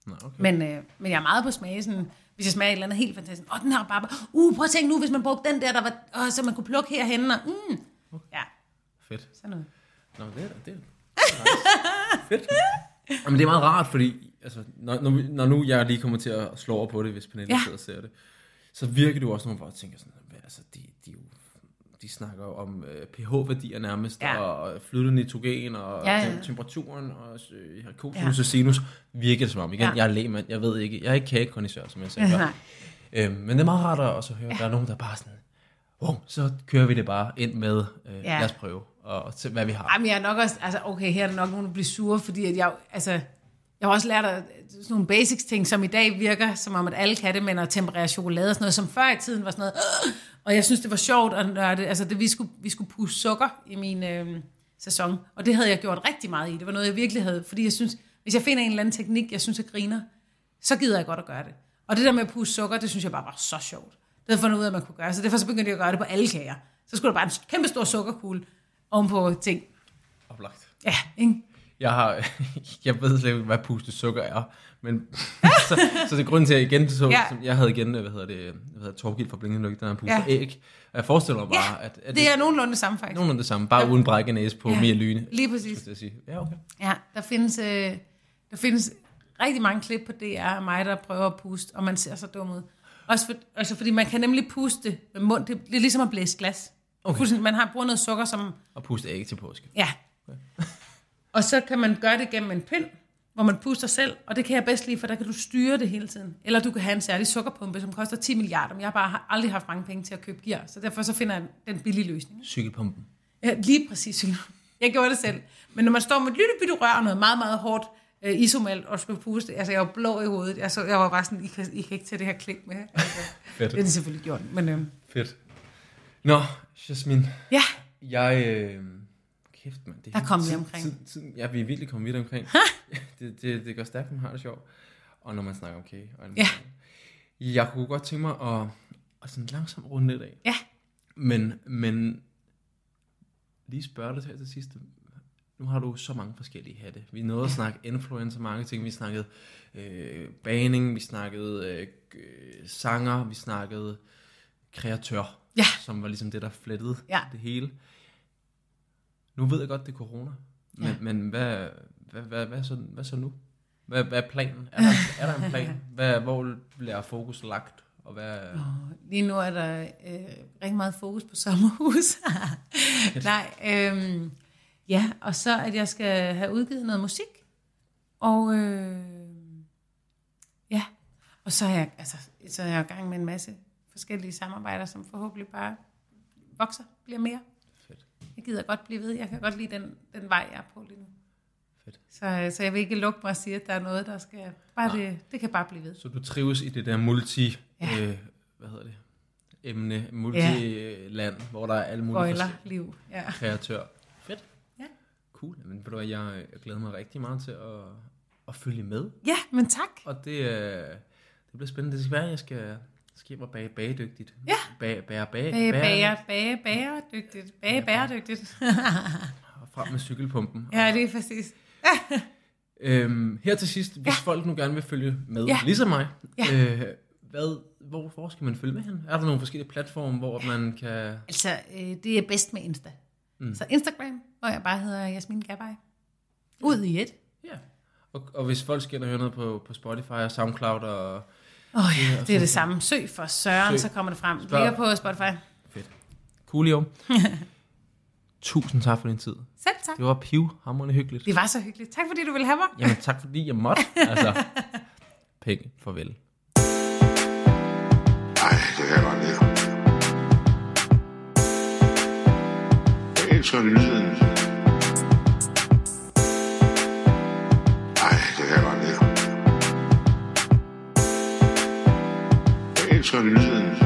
Nå, okay. Men, øh, men jeg er meget på smage, sådan, hvis jeg smager et eller andet helt fantastisk. Åh, den her bare, uh, prøv at tænke nu, hvis man brugte den der, der var, åh, så man kunne plukke herhen, og mm. Ja, Fedt. sådan noget. Nå, det er det. er nice. Fedt. Jamen, det er meget rart, fordi altså, når, når, når nu jeg lige kommer til at slå over på det, hvis Pernille Ja. sidder og ser det, så virker du også nogle, hvor jeg tænker sådan, altså, de, de, er snakker om øh, pH-værdier nærmest, Ja. og flydende nitrogen, og Ja, ja, temperaturen, og øh, cosinus Ja. og sinus, virker det som om. Igen, Ja. jeg er lægmand, jeg ved ikke, jeg er ikke kagekondisør, som jeg sagde før. Øhm, men det er meget rart at også høre, ja. der er nogen, der bare sådan, wow, så kører vi det bare ind med, øh, Ja. lad os prøve, og, se, hvad vi har. Jamen, jeg er nok også, altså okay, her er der nok nogen, der bliver sure, fordi at jeg, altså, jeg har også lært at, sådan nogle basics ting, som i dag virker, som om at alle kan det, men at temperere chokolade og sådan noget, som før i tiden var sådan noget! Og jeg synes, det var sjovt at nørde, altså det, vi skulle, vi skulle pusse sukker i min øh, sæson, og det havde jeg gjort rigtig meget i, det var noget, jeg virkelig havde, fordi jeg synes, hvis jeg finder en eller anden teknik, jeg synes, jeg griner, så gider jeg godt at gøre det. Og det der med at pusse sukker, det synes jeg bare var så sjovt. Det havde fundet ud af, at man kunne gøre, så derfor så begyndte jeg at gøre det på alle kager. Så skulle der bare en kæmpe stor sukkerkugle ovenpå ting. Oplagt. Ja, ikke? Jeg har, jeg ved slet ikke, hvad pustet sukker er, men så, så det grunden til, at jeg igen så, Ja. ja. jeg havde igen, hvad hedder det, hvad hedder Torgild fra Blinkende Lygte, der har pustet Ja. ja. æg. Og jeg forestiller mig bare, at, at Det er nogenlunde det samme faktisk. nogen af det samme, bare uden brække næse på Ja. ja. mere lyne. Lige præcis. jeg sige. Ja, okay. Ja, der findes, øh, der findes rigtig mange klip på DR af mig, der prøver at puste, og man ser så dum ud. Også for, altså fordi man kan nemlig puste med mund. Det, det er ligesom at blæse glas. Okay. Man har brugt noget sukker som... Og puste æg til påske. Ja. Og så kan man gøre det gennem en pind, hvor man puster selv, og det kan jeg bedst lide, for der kan du styre det hele tiden. Eller du kan have en særlig sukkerpumpe, som koster 10 milliarder, men jeg har bare har aldrig haft mange penge til at købe gear, så derfor så finder jeg den billige løsning. Cykelpumpen. Ja, lige præcis. Jeg gjorde det selv. Men når man står med et lille bitte rør og noget meget, meget hårdt øh, isomalt og skal puste, altså jeg var blå i hovedet. Jeg, så, jeg var bare sådan, I kan, I kan ikke tage det her klik med. Altså, Fedt. det er det selvfølgelig gjort, men øh, Fedt. Nå, Jasmin. ja, Jeg... Øh, kæft, mand. Det er Der kom vi omkring. Tid, tid, ja, vi er virkelig kommet vidt omkring. det, det, det gør stærkt, man har det sjovt. Og når man snakker om kage. Og Ja. Jeg kunne godt tænke mig at, at sådan langsomt runde lidt af. ja, Men, men lige spørge dig her til sidst. Nu har du så mange forskellige hatte. Vi nåede at snakke influencer marketing, vi snakkede øh, baning, vi snakkede øh, sanger, vi snakkede kreatør, Ja. som var ligesom det, der flettede Ja. det hele. Nu ved jeg godt, det er corona, men, Ja. men hvad, hvad, hvad, hvad, så, hvad så nu? Hvad, hvad er planen? Er der, er der en plan? Hvad, hvor bliver fokus lagt? Og hvad, Og lige nu er der øh, rigtig meget fokus på sommerhus. Nej, øh, ja, og så at jeg skal have udgivet noget musik. Og øh, ja, og så er, jeg, altså, så er jeg i gang med en masse forskellige samarbejder, som forhåbentlig bare vokser, bliver mere. Jeg gider godt blive ved. Jeg kan godt lide den, den vej, jeg er på lige nu. Fedt. Så, så jeg vil ikke lukke mig og sige, at der er noget, der skal... Bare det, det kan bare blive ved. Så du trives i det der multi, Ja. øh, hvad hedder det, emne, multiland, ja. hvor der er alle mulige Bøjler, liv. Ja. kreatør. Fedt. Ja. Cool. Men ved du jeg, jeg glæder mig rigtig meget til at, at følge med. ja, men tak. Og det, øh, det bliver spændende. Det skal være, at jeg skal, skal og bage bagedygtigt. Ja. Bage, bage, bage, Bage, bage, bage, bæredygtigt. Bage, bæredygtigt. Og frem med cykelpumpen. ja, det er præcis. Øhm, her til sidst, hvis Ja. folk nu gerne vil følge med, Ja. ligesom mig, Ja. øh, hvad, hvor, hvor skal man følge med hen? Er der nogle forskellige platforme, hvor man kan... Altså, øh, det er bedst med Insta. Mm. Så Instagram, hvor jeg bare hedder Jasmin Gabay. Ud i et. Ja. Og, og hvis folk skal høre noget på, på Spotify og Soundcloud og... Åh oh, ja, det er det samme. Søg for Søren, Søg. så kommer det frem. Spørg. ligger på Spotify. Fedt. Coolio. Tusind tak for din tid. Selv tak. Det var pivhammerende hyggeligt. Det var så hyggeligt. Tak fordi du ville have mig. Jamen tak fordi jeg måtte. Altså, penge, farvel. Ej, det kan jeg godt lide. Jeg elsker lyden. Godt